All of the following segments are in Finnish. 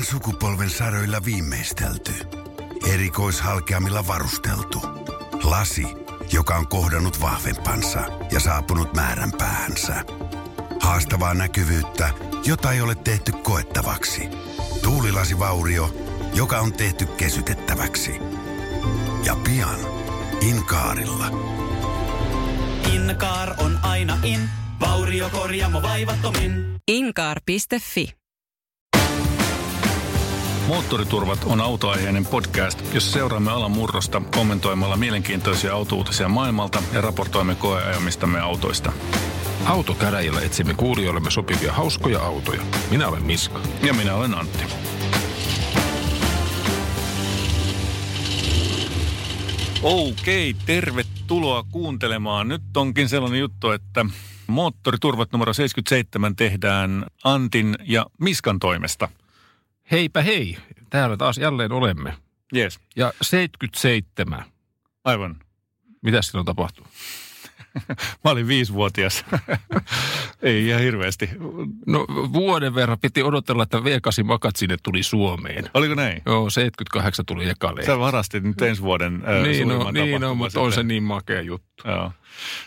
Uuden sukupolven saroilla viimeistelty. Erikoishalkeamilla varusteltu. Lasi, joka on kohdannut vahvempansa ja saapunut määränpäähänsä. Haastavaa näkyvyyttä, jota ei ole tehty koettavaksi. Tuulilasivaurio, joka on tehty kesytettäväksi. Ja pian Inkaarilla. Inkaar on aina in, vauriokorjaamo vaivattomin. Inkaar.fi. Moottoriturvat on autoaiheinen podcast, jossa seuraamme alan murrosta kommentoimalla mielenkiintoisia autouutisia maailmalta ja raportoimme koeajamistamme autoista. Autokäräjillä etsimme kuulijoillemme sopivia hauskoja autoja. Minä olen Miska. Ja minä olen Antti. Okei, tervetuloa kuuntelemaan. Nyt onkin sellainen juttu, että moottoriturvat numero 77 tehdään Antin ja Miskan toimesta. Heipä hei, täällä taas jälleen olemme. Yes. Ja 77. Aivan. Mitä silloin tapahtuu? Mä olin viisivuotias. Ei ihan hirveästi. No vuoden verran piti odotella, että V8 Magatsine tuli Suomeen. Oliko näin? Joo, 78 tuli eka lehti. Sä varastit nyt ensi vuoden äh, Niin, no, niin no, mutta on se niin makea juttu. Joo.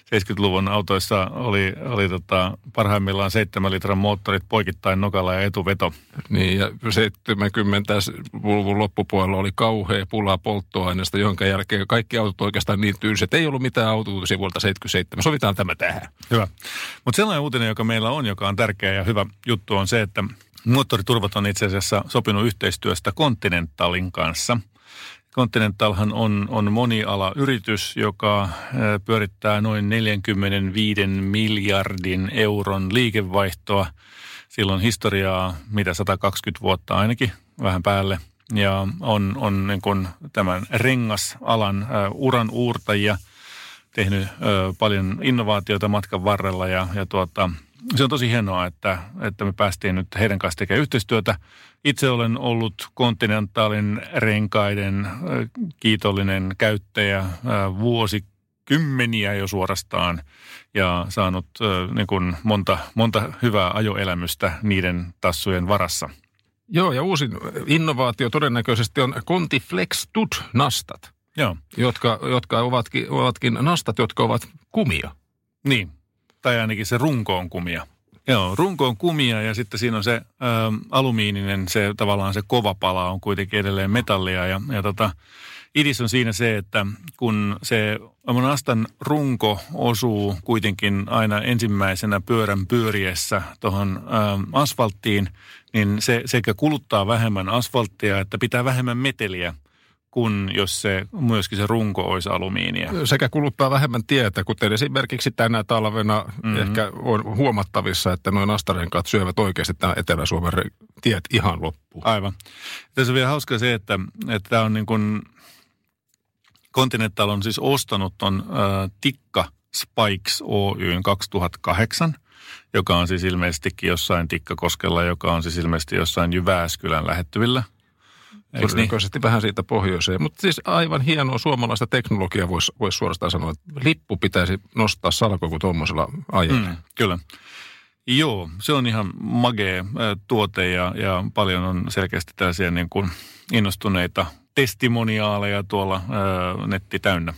70-luvun autoissa oli, oli tota, parhaimmillaan 7 litran moottorit poikittain nokalla ja etuveto. Niin, ja 70-luvun loppupuolella oli kauhea pula polttoaineesta, jonka jälkeen kaikki autot oikeastaan niin tylsät. Ei ollut mitään autouutisia vuodelta 77. Sovitaan tämä tähän. Hyvä. Mutta sellainen uutinen, joka meillä on, joka on tärkeä ja hyvä juttu, on se, että moottoriturvat on itse asiassa sopinut yhteistyöstä Continentalin kanssa. Continentalhan on, on moniala-yritys, joka ö, pyörittää noin 45 miljardin euron liikevaihtoa. Silloin historiaa, mitä 120 vuotta ainakin, vähän päälle. Ja on, on niin kuin tämän rengasalan ö, uran uurtajia – tehnyt ö, paljon innovaatioita matkan varrella ja, ja tuota, se on tosi hienoa, että, että me päästiin nyt heidän kanssa tekemään yhteistyötä. Itse olen ollut Continentalin renkaiden kiitollinen käyttäjä vuosikymmeniä jo suorastaan ja saanut niin kuin monta, monta hyvää ajoelämystä niiden tassujen varassa. Joo, ja uusin innovaatio todennäköisesti on Conti Flex Tut nastat, Joo, jotka, jotka ovatkin, ovatkin nastat, jotka ovat kumia. niin. Tai ainakin se runko on kumia. Joo, runko on kumia ja sitten siinä on se ä, alumiininen, se tavallaan se kova pala on kuitenkin edelleen metallia. Ja, ja tota, idis on siinä se, että kun se astan runko osuu kuitenkin aina ensimmäisenä pyörän pyöriessä tuohon asfalttiin, niin se sekä kuluttaa vähemmän asfalttia, että pitää vähemmän meteliä kuin jos se myöskin se runko olisi alumiinia. Sekä kuluttaa vähemmän tietä, kuten esimerkiksi tänä talvena mm-hmm. ehkä on huomattavissa, että noin nastarenkaat syövät oikeasti tämän Etelä-Suomen tiet ihan loppuun. Aivan. Tässä on vielä hauska se, että, että tämä on niin kuin, Continental on siis ostanut ton äh, Tikka Spikes Oyn 2008, joka on siis ilmeisestikin jossain Tikkakoskella, joka on siis ilmeisesti jossain Jyväskylän lähettyvillä. Eikö niin? Todennäköisesti vähän siitä pohjoiseen. Mutta siis aivan hienoa suomalaista teknologiaa voisi vois suorastaan sanoa, että lippu pitäisi nostaa salkoon, kun tuommoisella ajetaan. Mm, kyllä. Joo, se on ihan magee tuote ja, ja paljon on selkeästi tällaisia niin kuin innostuneita testimoniaaleja tuolla äh, netti täynnä.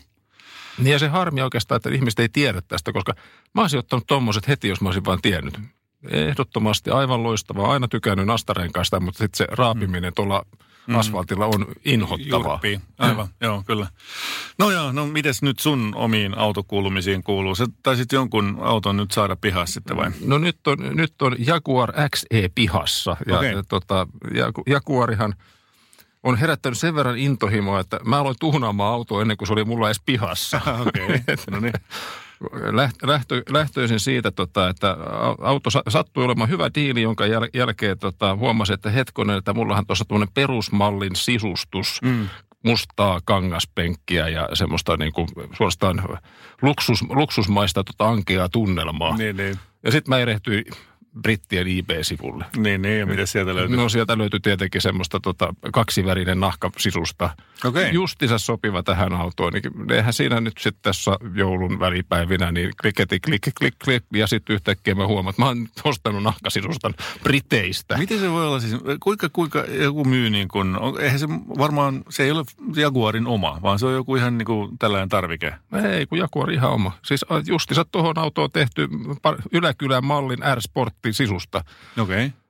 Niin ja se harmi oikeastaan, että ihmiset ei tiedä tästä, koska mä olisin ottanut tommoset heti, jos mä olisin vaan tiennyt. Ehdottomasti aivan loistavaa. Aina tykännyt nastarenkaista, mutta sitten se raapiminen tuolla asfaltilla on inhottavaa. Jurppii. Aivan, joo, kyllä. No joo, no mites nyt sun omiin autokuulumisiin kuuluu? Sä taisit jonkun auton nyt saada pihassa sitten vai? No nyt on, nyt on Jaguar XE pihassa. Ja, Okei. ja tota, Jagu- Jaguarihan on herättänyt sen verran intohimoa, että mä aloin tuhnaamaan autoa ennen kuin se oli mulla edes pihassa. Okei, no niin. Läht- lähtö, lähtöisin siitä, tota, että au- auto sa- sattui olemaan hyvä diili, jonka jäl- jälkeen tota, huomasin, että hetkonen, että mullahan tuossa tuommoinen perusmallin sisustus, mm. mustaa kangaspenkkiä ja semmoista niin kuin, suorastaan luksus, luksusmaista tota, ankeaa tunnelmaa. niin, niin. Ja sitten mä erehtyin brittien eBay-sivulle. Niin, niin, ja mitä sieltä löytyy? No sieltä löytyy tietenkin semmoista tota, kaksivärinen nahkasisusta. Okei. Justiinsa sopiva tähän autoon. Niin eihän siinä nyt sitten tässä joulun välipäivinä, niin kliketi, klik, klik, klik, ja sitten yhtäkkiä mä huomaan, että mä oon ostanut nahkasisustan Briteistä. Miten se voi olla siis, kuinka, kuinka joku myy niin kuin, on- eihän se varmaan, se ei ole Jaguarin oma, vaan se on joku ihan niin kuin tällainen tarvike. Ei, kun Jaguar ihan oma. Siis justiinsa tuohon autoon tehty Yläkylän mallin Sisusta. Okei. Okay.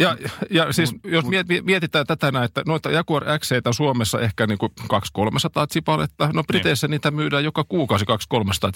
Ja, ja siis jos miet- mietitään tätä näin, että noita Jaguar x on Suomessa ehkä niin kuin 200-300 zipaletta. No Briteissä niitä myydään joka kuukausi 200-300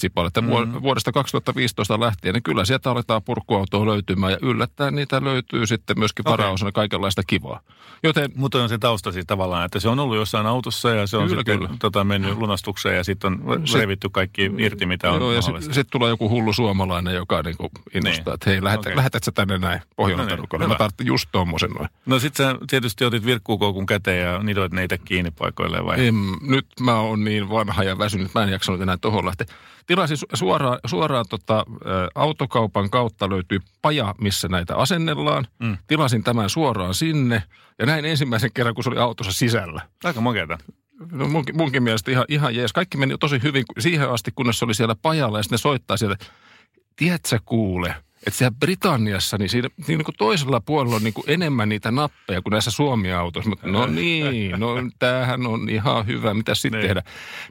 zipaletta mm-hmm. vuodesta 2015 lähtien. Niin kyllä sieltä aletaan purkuautoa löytymään ja yllättäen niitä löytyy sitten myöskin varaosana kaikenlaista kivaa. Joten Mutta on se tausta siis tavallaan, että se on ollut jossain autossa ja se on Kyllä, sitten kyllä. Tota, mennyt lunastukseen ja sitten on Se- revitty kaikki irti, mitä on Joo, ja sitten sit tulee joku hullu suomalainen, joka niinku innostaa, Niin. että hei, lähet, Okei. okay. lähetät sä tänne näin Pohjolan No niin. Mä tarvitsen just tommosen noin. No sit sä tietysti otit virkkuukoukun käteen ja nidoit neitä kiinni paikoilleen vai? En, nyt mä oon niin vanha ja väsynyt, mä en jaksanut enää tohon lähteä. Tilasin su- suoraan, suoraan tota, autokaupan kautta löytyy paja, missä näitä asennellaan. Mm. Tilasin tämän suoraan sinne ja näin ensimmäisen kerran, kun se oli autossa sisällä. Aika makeata. No munkin, munkin mielestä ihan, ihan jees. Kaikki meni tosi hyvin siihen asti, kunnes se oli siellä pajalla ja sitten ne soittaa sieltä. Tiedätkö kuule, että siellä Britanniassa, niin siinä, niin kuin toisella puolella on niin kuin enemmän niitä nappeja kuin näissä Suomi-autoissa. Mutta no niin, no tämähän on ihan hyvä, mitä sitten Niin. tehdä?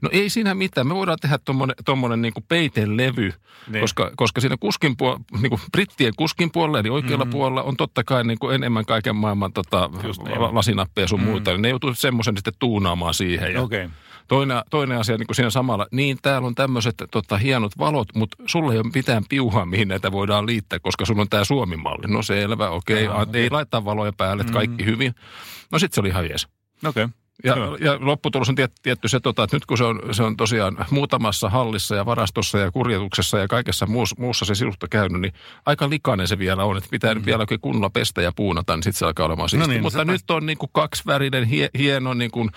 No ei siinä mitään, me voidaan tehdä tuommoinen niin kuin peitelevy, Niin. koska, koska siinä kuskin puol- niin kuin brittien kuskin puolella, eli oikealla mm. puolella on totta kai niin kuin enemmän kaiken maailman tota, Just niin. lasinappeja sun mm. muuta. Niin ne joutuu semmoisen sitten tuunaamaan siihen. Ja Okei. Okay. Toinen, toinen asia niin kuin siinä samalla, niin täällä on tämmöiset tota, hienot valot, mutta sulla ei ole mitään piuhaa, mihin näitä voidaan liittää, koska sulla on tämä Suomi-malli. No selvä, okei, okay, ei laittaa valoja päälle, että kaikki hyvin. No sitten se oli ihan jees. Okei. Okay. Ja, Joo. ja lopputulos on tiet, tietty se, tota, että nyt kun se on, se on tosiaan muutamassa hallissa ja varastossa ja kurjetuksessa ja kaikessa muussa, muussa se sinusta käynyt, niin aika likainen se vielä on. Että pitää mm. vielä oikein kunnolla pestä ja puunata, niin sitten se alkaa olemaan siistiä. niin, Mutta se nyt on niin kuin kaksivärinen, hie, hieno niin kuin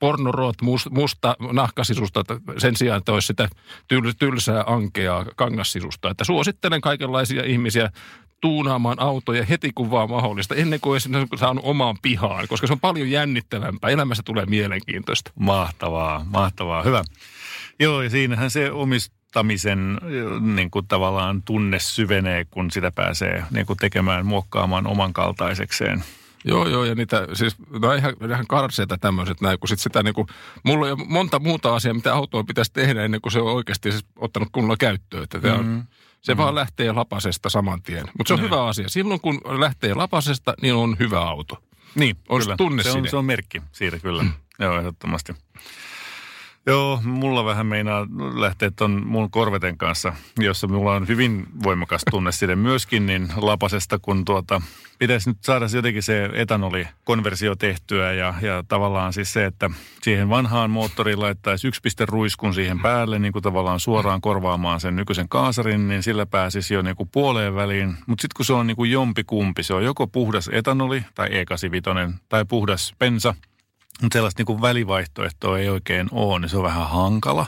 pornorot, must, musta nahkasisusta että sen sijaan, että olisi sitä tyl, tylsää ankeaa kangassisusta. Että suosittelen kaikenlaisia ihmisiä tuunaamaan autoja heti kun vaan mahdollista, ennen kuin olisi saanut omaan pihaan, koska se on paljon jännittävämpää. Elämässä tulee mielenkiintoista. Mahtavaa, mahtavaa. Hyvä. Joo, ja siinähän se omistamisen niin kuin tavallaan tunne syvenee, kun sitä pääsee niin kuin tekemään, muokkaamaan oman kaltaisekseen. Joo, joo, ja niitä, siis, no ihan, ihan karseita tämmöiset näin, kun sit sitä niinku, mulla on monta muuta asiaa, mitä autoa pitäisi tehdä ennen kuin se on oikeasti siis ottanut kunnolla käyttöön. Että mm-hmm. on, se mm-hmm. vaan lähtee lapasesta saman tien. Mutta se on hyvä asia. Silloin kun lähtee lapasesta, niin on hyvä auto. Niin, On kyllä. tunne se on, se on merkki siitä kyllä. Mm. Joo, ehdottomasti. Joo, mulla vähän meinaa lähteä ton mun Korveten kanssa, jossa mulla on hyvin voimakas tunne sille myöskin, niin lapasesta, kun tuota, pitäisi nyt saada jotenkin se etanolikonversio tehtyä ja, ja tavallaan siis se, että siihen vanhaan moottoriin laittaisi yksi piste ruiskun siihen päälle, niin kuin tavallaan suoraan korvaamaan sen nykyisen kaasarin, niin sillä pääsisi jo niin kuin puoleen väliin. Mutta sitten kun se on niin kuin jompi kumpi, se on joko puhdas etanoli tai E85 tai puhdas bensa, mutta sellaista niin kuin välivaihtoehtoa ei oikein ole, niin se on vähän hankala.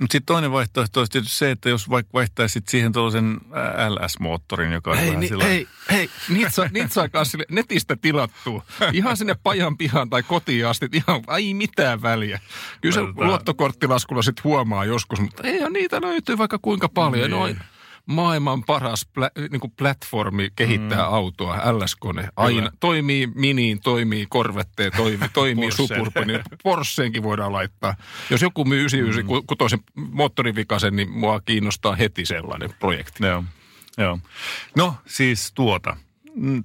Mutta sitten toinen vaihtoehto olisi tietysti se, että jos vaikka vaihtaisi sit siihen tuollaisen LS-moottorin, joka on Hei, vähän ni, sillä... hei, hei, niitä saa, niitä saa kanssa sille netistä tilattua. Ihan sinne pajan pihaan tai kotiin asti, ihan ei mitään väliä. Kyllä se luottokorttilaskulla sitten huomaa joskus, mutta eihän niitä löytyy vaikka kuinka paljon. Niin. Noin maailman paras plä, niin kuin platformi kehittää mm. autoa, LS-kone. Aina toimii miniin, toimii korvetteen, toimii, toimii Porschen. suburban. Porscheenkin voidaan laittaa. Jos joku myy 99 mm. moottorivikasen, niin mua kiinnostaa heti sellainen projekti. Joo, joo. No siis tuota.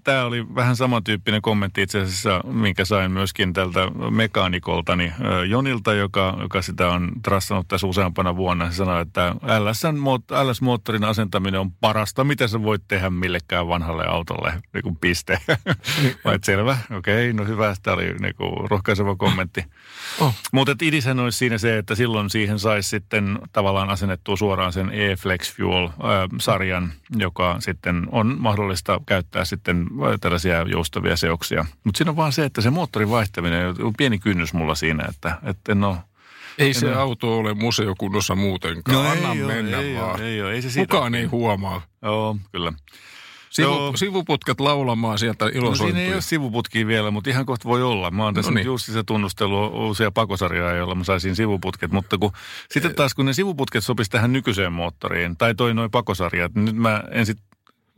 Tämä oli vähän samantyyppinen kommentti itse asiassa, minkä sain myöskin tältä mekaanikoltani ö, Jonilta, joka, joka sitä on trassannut tässä useampana vuonna. Se sanoi, että LS-moottorin asentaminen on parasta, mitä sä voit tehdä millekään vanhalle autolle, niin kuin piste. Vai selvä, okei, okay, no hyvä, tämä oli niin kuin rohkaiseva kommentti. Oh. Mutta idishän olisi siinä se, että silloin siihen saisi sitten tavallaan asennettua suoraan sen e-Flex Fuel-sarjan, joka sitten on mahdollista käyttää sitten äh, tällaisia joustavia seoksia. Mutta siinä on vaan se, että se moottorin vaihtaminen on pieni kynnys mulla siinä, että, että en ole... Ei se auto ole museokunnossa muutenkaan. Anna ei mennä ei vaan. oo, ei oo, ei se siitä Kukaan ei huomaa. Joo, kyllä. Sivu, sivuputket laulamaan sieltä No ilosointuja. siinä ei ole sivuputkia vielä, mutta ihan kohta voi olla. Mä oon tässä No no niin. niin. just se tunnustelu uusia pakosarjoja, joilla mä saisin sivuputket. Mutta kun, sitten taas kun ne sivuputket sopisi tähän nykyiseen moottoriin, tai toi noin pakosarjat, niin nyt mä en sit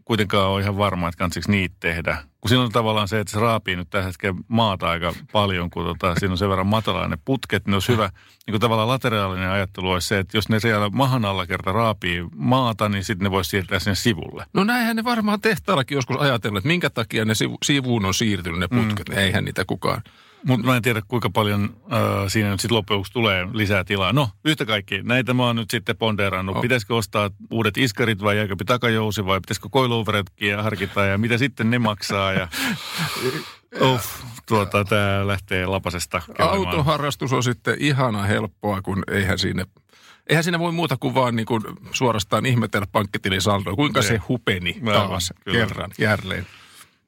kuitenkaan ole ihan varma, että kannatsiko niitä tehdä. Kun siinä on tavallaan se, että se raapii nyt tällä hetkellä maata aika paljon, kun tota, siinä on sen verran matala ne putket, niin olisi hyvä, niin kuin tavallaan lateraalinen ajattelu olisi se, että jos ne siellä mahan alla kerta raapii maata, niin sitten ne voisi siirtää sinne sivulle. No näinhän ne varmaan tehtaallakin joskus ajatellut, että minkä takia ne sivu, sivuun on siirtynyt ne putket. Mm. Eihän niitä kukaan. Mutta mä en tiedä, kuinka paljon äh, siinä nyt sitten loppujen tulee lisää tilaa. No, yhtä kaikki. Näitä mä oon nyt sitten ponderannut. Oh. Pitäisikö ostaa uudet iskarit vai jääkö takajousi vai pitäisikö koiluveretkiä harkita ja mitä sitten ne maksaa. Ja, Uff, tuota, tää lähtee lapasesta käymään. Autoharrastus on sitten ihana helppoa, kun eihän siinä, eihän siinä voi muuta kuin vaan niin kuin suorastaan ihmetellä pankkitilisaldoa. Kuinka se Ei. hupeni Aivan, taas kyllä. kerran jälleen.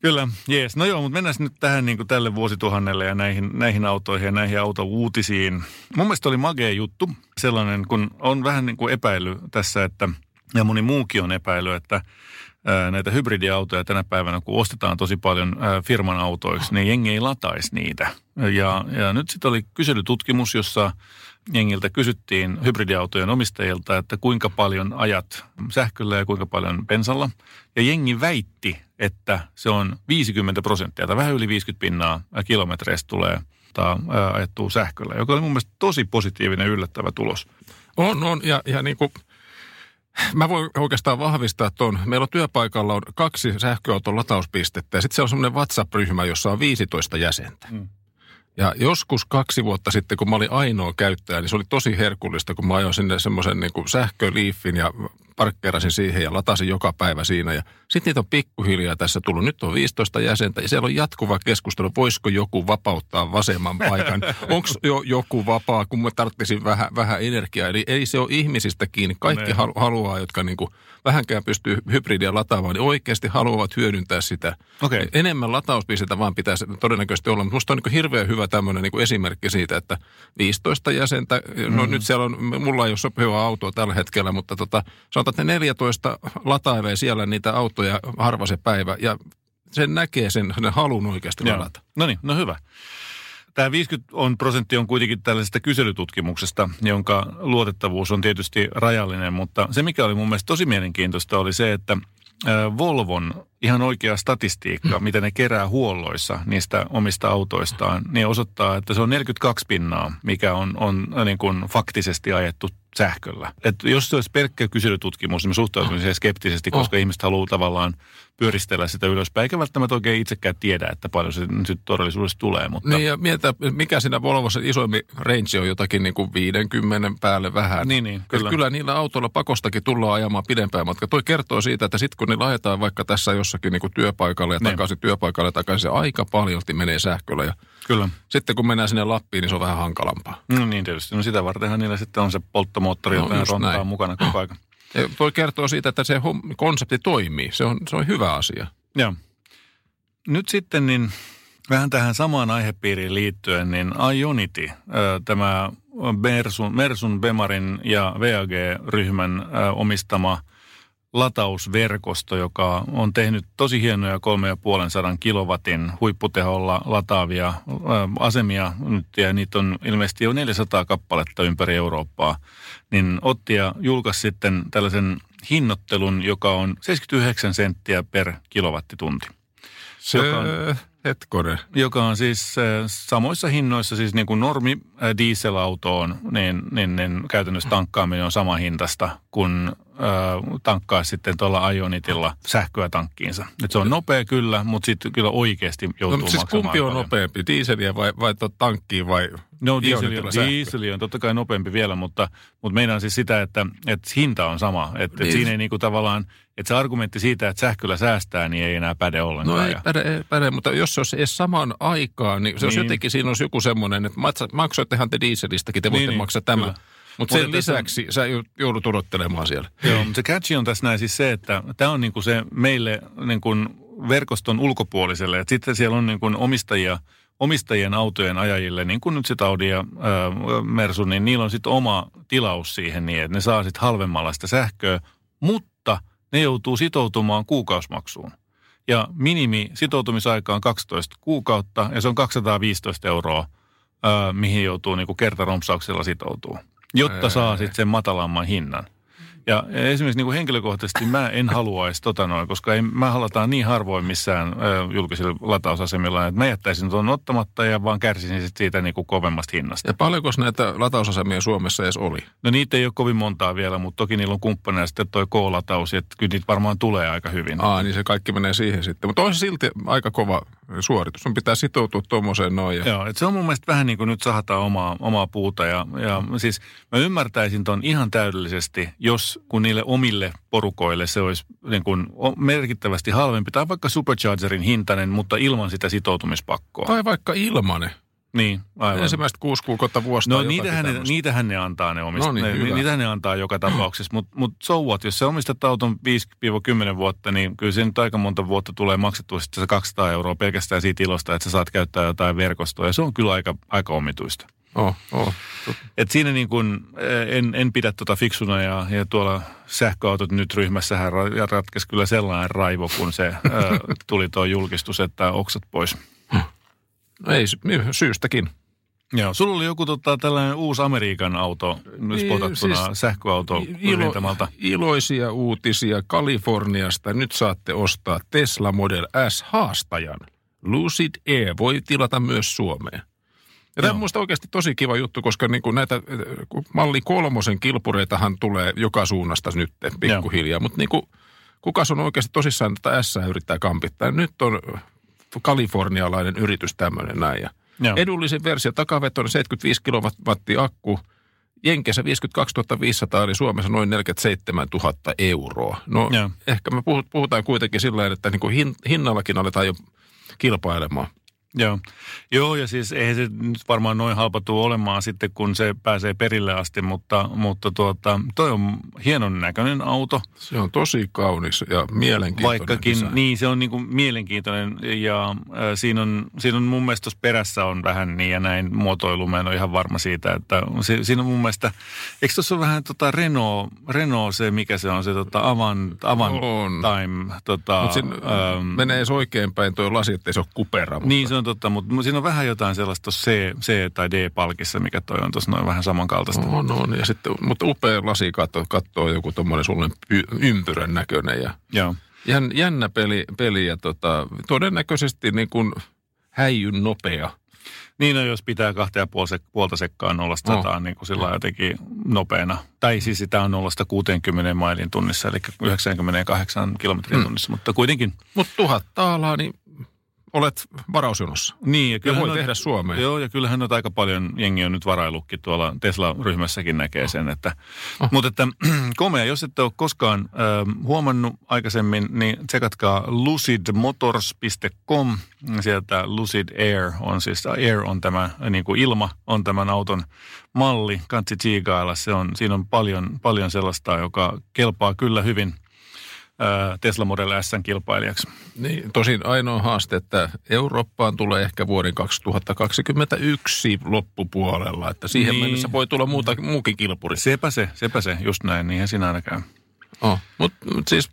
Kyllä, jees. No joo, mutta mennään nyt tähän niin kuin tälle vuosituhannelle ja näihin, näihin autoihin ja näihin autouutisiin. Mun mielestä oli magea juttu, sellainen, kun on vähän niin kuin epäily tässä, että, ja moni muukin on epäily, että ää, näitä hybridiautoja tänä päivänä, kun ostetaan tosi paljon ää, firman autoiksi, niin jengi ei lataisi niitä. Ja, ja nyt sitten oli kyselytutkimus, jossa jengiltä kysyttiin hybridiautojen omistajilta, että kuinka paljon ajat sähköllä ja kuinka paljon bensalla. Ja jengi väitti, että se on 50 prosenttia tai vähän yli 50 pinnaa kilometreistä tulee ajettua sähköllä, joka oli mun mielestä tosi positiivinen yllättävä tulos. On, on. Ja, ja niin kuin, mä voin oikeastaan vahvistaa tuon. Meillä on työpaikalla on kaksi sähköauton latauspistettä ja sitten siellä on semmoinen WhatsApp-ryhmä, jossa on 15 jäsentä. Mm. Ja joskus kaksi vuotta sitten, kun mä olin ainoa käyttäjä, niin se oli tosi herkullista, kun mä ajoin sinne semmoisen niin sähköliiffin ja parkkeerasin siihen ja latasin joka päivä siinä. Ja sitten niitä on pikkuhiljaa tässä tullut. Nyt on 15 jäsentä ja siellä on jatkuva keskustelu, voisiko joku vapauttaa vasemman paikan. Onko jo joku vapaa, kun mä tarvitsisin vähän, vähän energiaa. Eli ei se ole ihmisistä kiinni. Kaikki Ne. halu, haluaa, jotka niin kuin vähänkään pystyy hybridiä lataamaan, niin oikeasti haluavat hyödyntää sitä. Okei. Enemmän latauspisteitä vaan pitäisi todennäköisesti olla, mutta musta on niin hirveän hyvä tämmöinen niin esimerkki siitä, että 15 jäsentä, no Mm. nyt siellä on, mulla ei ole sopivaa autoa tällä hetkellä, mutta tota, sanotaan, että ne 14 latailee siellä niitä autoja harva se päivä ja sen näkee sen, sen halun oikeasti Joo. ladata. No niin, no hyvä. Tämä 50 on, prosentti on kuitenkin tällaisesta kyselytutkimuksesta, jonka luotettavuus on tietysti rajallinen, mutta se mikä oli mun mielestä tosi mielenkiintoista oli se, että Volvon ihan oikea statistiikka, mitä ne kerää huolloissa niistä omista autoistaan, niin osoittaa, että se on 42 pinnaa, mikä on, on niin kuin faktisesti ajettu sähköllä. Et jos se olisi pelkkä kyselytutkimus, niin me suhtautuisimme siihen skeptisesti, koska Oh. ihmiset haluaa tavallaan pyöristellä sitä ylöspäin, eikä välttämättä oikein itsekään tiedä, että paljon se nyt todellisuudessa tulee. Mutta Niin ja mietitä, mikä siinä Volvossa isoimmin range on jotakin niin kuin 50 päälle vähän. Niin, niin, kyllä. kyllä. kyllä niillä autoilla pakostakin tullaan ajamaan pidempään matka. Toi kertoo siitä, että sitten kun niillä ajetaan vaikka tässä jossakin niin kuin työpaikalle ja Niin. takaisin työpaikalle ja takaisin, se aika paljolti menee sähköllä. Ja Kyllä. sitten kun mennään sinne Lappiin, niin se on vähän hankalampaa. No niin tietysti. No sitä vartenhan niillä sitten on se polttomoottori, No jota rontaa näin. mukana koko ajan. Ja toi kertoo siitä, että se konsepti toimii. Se on, se on hyvä asia. Joo. Nyt sitten niin vähän tähän samaan aihepiiriin liittyen, niin Ionity, tämä Mersun, Mersun, Bemarin ja VAG-ryhmän omistama latausverkosto, joka on tehnyt tosi hienoja 3,5 kilowatin huipputeholla lataavia asemia nyt, ja niitä on ilmeisesti jo 400 kappaletta ympäri Eurooppaa, niin otti ja julkaisi sitten tällaisen hinnoittelun, joka on 79 senttiä per kilowattitunti Se, Joka on- hetkonen. joka on siis samoissa hinnoissa, siis niin kuin normi dieselautoon, niin, niin, niin käytännössä tankkaaminen on sama hintasta kuin tankkaa sitten tuolla Ionitilla sähköä tankkiinsa. Et se on nopea kyllä, mutta sitten kyllä oikeasti joutuu No, siis maksamaan kumpi on paljon. nopeampi, dieseliä vai, vai tankkiin vai No diesel, sähköä? diesel on totta kai nopeampi vielä, mutta, mutta meinaan siis sitä, että, että hinta on sama. Että, Niin. siinä ei niinku tavallaan, että se argumentti siitä, että sähköllä säästää, niin ei enää päde ollenkaan. No ei päde, ei päde, mutta jos se olisi edes samaan aikaan, niin se olisi Niin. jotenkin, siinä olisi joku semmoinen, että maksoittehan te dieselistäkin, te voitte Niin, niin, maksaa tämän. kyllä. Mutta sen Mutta lisäksi sä joudut- odottelemaan siellä. Joo, mutta se catchi on tässä näin siis se, että tämä on niinku se meille niinku verkoston ulkopuoliselle. Että sitten siellä on niinku omistajia, omistajien autojen ajajille, niin kuin nyt sitten Audi ja ää, Mersu, niin niillä on sitten oma tilaus siihen niin, että ne saa sitten halvemmalla sitä sähköä, mutta ne joutuu sitoutumaan kuukausimaksuun. Ja minimi sitoutumisaika on 12 kuukautta ja se on 215 euroa, ää, mihin joutuu niin kuin kertarompsauksella sitoutua, jotta saa sitten sen matalamman hinnan. Ja esimerkiksi niin kuin henkilökohtaisesti mä en haluaisi tota noin, koska ei, mä halataan niin harvoin missään ö, julkisilla latausasemilla, että mä jättäisin tuon ottamatta ja vaan kärsisin sit siitä niin kuin kovemmasta hinnasta. Ja paljonko näitä latausasemia Suomessa edes oli? No niitä ei ole kovin montaa vielä, mutta toki niillä on kumppaneina sitten toi K-lataus, että kyllä niitä varmaan tulee aika hyvin. Aa, niin se kaikki menee siihen sitten. Mutta on se silti aika kova suoritus. Sun pitää sitoutua tuommoiseen noin. Ja... Joo, että se on mun mielestä vähän niin kuin nyt sahataan omaa, omaa puuta. Ja, ja siis mä ymmärtäisin ton ihan täydellisesti, jos kun niille omille porukoille se olisi niin kuin merkittävästi halvempi. Tai vaikka Superchargerin hintainen, mutta ilman sitä sitoutumispakkoa. Tai vaikka ilmanen. Niin, aivan. Ensimmäiset kuusi kuukautta vuosta. No niitähän ne, niitähän ne antaa ne omista. No niin, ne, hyvä. niitähän ne antaa joka tapauksessa. Mutta mut so what, jos sä omistat auton 5-10 vuotta, niin kyllä se nyt aika monta vuotta tulee maksettua sitten se 200 euroa pelkästään siitä ilosta, että sä saat käyttää jotain verkostoa. Ja se on kyllä aika, aika omituista. Oh, oh. Et siinä niin kun, en, en pidä tuota fiksuna ja, ja tuolla sähköautot nyt ryhmässähän ra- ratkesi kyllä sellainen raivo, kun se ää, tuli tuo julkistus, että oksat pois. Ei, syystäkin. Joo, sulla oli joku tota, tällainen uusi Amerikan auto, niin, spotattuna siis sähköauto ilo, iloisia uutisia Kaliforniasta. Nyt saatte ostaa Tesla Model S haastajan. Lucid E voi tilata myös Suomeen. Ja tämä on minusta oikeasti tosi kiva juttu, koska niin kuin näitä kun malli kolmosen kilpureitahan tulee joka suunnasta nyt pikkuhiljaa. Mutta niin kuin, kukas on oikeasti tosissaan tätä S yrittää kampittaa. Nyt on kalifornialainen yritys tämmöinen näin. Ja Joo. edullisin versio takavetoinen 75 kilowattia akku. Jenkeissä 52 500 eli Suomessa noin 47 000 euroa. No Joo. ehkä me puhut- puhutaan kuitenkin sillä tavalla, että niin kuin hin, hinnallakin aletaan jo kilpailemaan. Joo. Joo, ja siis eihän se nyt varmaan noin halpa tuu olemaan sitten, kun se pääsee perille asti, mutta, mutta tuota, toi on hienon näköinen auto. Se on tosi kaunis ja mielenkiintoinen. Vaikkakin, design. niin se on niin kuin mielenkiintoinen ja äh, siinä, on, siinä on mun mielestä tuossa perässä on vähän niin ja näin muotoilu. Mä en ole ihan varma siitä, että si, siinä on mun mielestä, eikö tuossa ole vähän tota Renault, Renault se, mikä se on se tota Avan, Avan On. Time. Tota, Mutta ähm, menee oikein päin tuo lasi, ettei se ole kupera. Mutta niin, se on totta, mutta siinä on vähän jotain sellaista C, C- tai D-palkissa, mikä toi on tuossa noin vähän samankaltaista. On, on. Ja sitten, mutta upea lasi katto, kattoo joku tuommoinen sulle ympyrän näköinen ja Joo. jän, jännä peli, peli ja tota, todennäköisesti niin kuin häijyn nopea. Niin, no, jos pitää kahta ja puolta sekkaa nollasta No. sataan niin kuin sillä jotenkin nopeana. Tai siis sitä on nollasta 60 mailin tunnissa, eli 98 kilometrin tunnissa, mutta kuitenkin. Mutta tuhat taalaa, niin olet varausjonossa. Niin, ja voi noita- tehdä Suomeen. Joo, ja kyllähän nyt aika paljon jengi on nyt varailukki tuolla Tesla-ryhmässäkin näkee sen. Että, Oh. Mutta että komea, jos ette ole koskaan äh, huomannut aikaisemmin, niin tsekatkaa lucidmotors.com. Sieltä Lucid Air on siis, Air on tämä niin kuin ilma, on tämän auton malli. Kansi tsiigailla, se on, siinä on paljon, paljon sellaista, joka kelpaa kyllä hyvin Tesla Model S:n kilpailijaksi. Niin, tosin ainoa haaste, että Eurooppaan tulee ehkä vuoden 2021 loppupuolella, että siihen Niin. mennessä voi tulla muuta, muukin kilpuri. Sepä se, sepä se, just näin, niinhän siinä aina käy. Oh. Mutta mut siis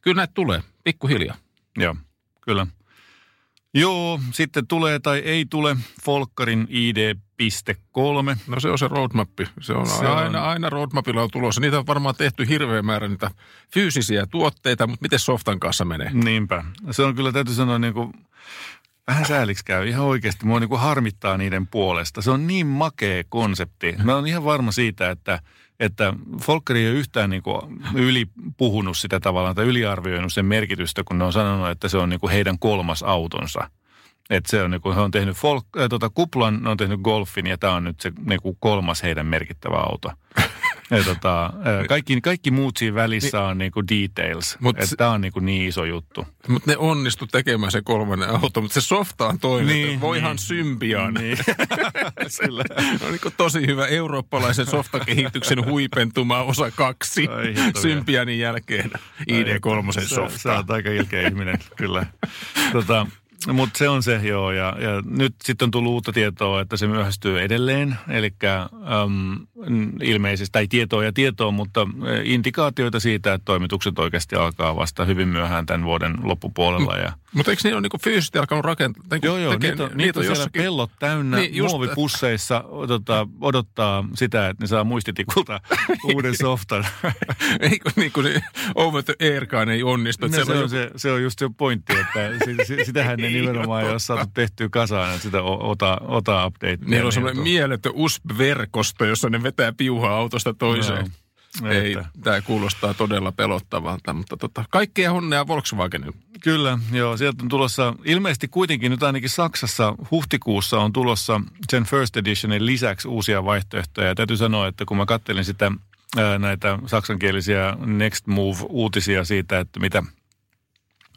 kyllä näitä tulee, pikkuhiljaa. Joo, kyllä. Joo, sitten tulee tai ei tule Folkkarin ID.3. No se on se roadmappi. Se on, Se on- aina, aina roadmapilla on tulossa. Niitä on varmaan tehty hirveä määrä niitä fyysisiä tuotteita, mutta miten softan kanssa menee? Niinpä. Se on kyllä, täytyy sanoa, niin kuin, vähän sääliksi käy. Ihan oikeasti mua niin kuin harmittaa niiden puolesta. Se on niin makea konsepti. Mä oon ihan varma siitä, että, että Folkkari ei ole yhtään niin kuin yli puhunut sitä tavallaan tai yliarvioinut sen merkitystä, kun ne on sanonut, että se on niin kuin heidän kolmas autonsa. Että se on niin kuin, he on tehnyt folk, äh, tota, kuplan, ne on tehnyt golfin ja tämä on nyt se niin kuin kolmas heidän merkittävä auto. Ja tota, äh, kaikki, kaikki muut siinä välissä on niin kuin details. Se- tämä on niin, kuin niin iso juttu. Mutta ne onnistu tekemään se kolmannen auto, mutta se softa on toinen. Niin, Niin, Voihan niin. symbiaan. Niin. Kyllä. On niin tosi hyvä eurooppalaisen softakehityksen huipentuma osa kaksi Ai Symbianin jälkeen ID3 Sä, sä softa. oot aika ilkeä ihminen, kyllä. Tota, Mutta se on se, joo. Ja, ja nyt sitten on tullut uutta tietoa, että se myöhästyy edelleen. Eli ilmeisesti, tai tietoa ja tietoa, mutta eh, indikaatioita siitä, että toimitukset oikeasti alkaa vasta hyvin myöhään tämän vuoden loppupuolella. Ja Mutta eikö niin ole niin fyysisesti alkanut rakentaa? Niin Joo, joo, tekee, niitä on, niitä on siellä jossakin... pellot täynnä, niin, just... muovipusseissa tota, odottaa sitä, että ne saa muistitikulta uuden softan. Eikö niin kuin se over the airkaan ei onnistu. No, se, on, se, se, on just se pointti, että sitähän ne nimenomaan ei ole saatu tehtyä kasaan, että sitä ota, ota update. Niillä on semmoinen mieletön USB-verkosto, jossa ne vetää piuhaa autosta toiseen. No. Ei, tämä kuulostaa todella pelottavalta, mutta tota, kaikkea onnea Volkswagenille. Kyllä, joo. Sieltä on tulossa, ilmeisesti kuitenkin nyt ainakin Saksassa huhtikuussa on tulossa sen First Editionin lisäksi uusia vaihtoehtoja. Ja täytyy sanoa, että kun mä kattelin sitä näitä saksankielisiä Next Move-uutisia siitä, että mitä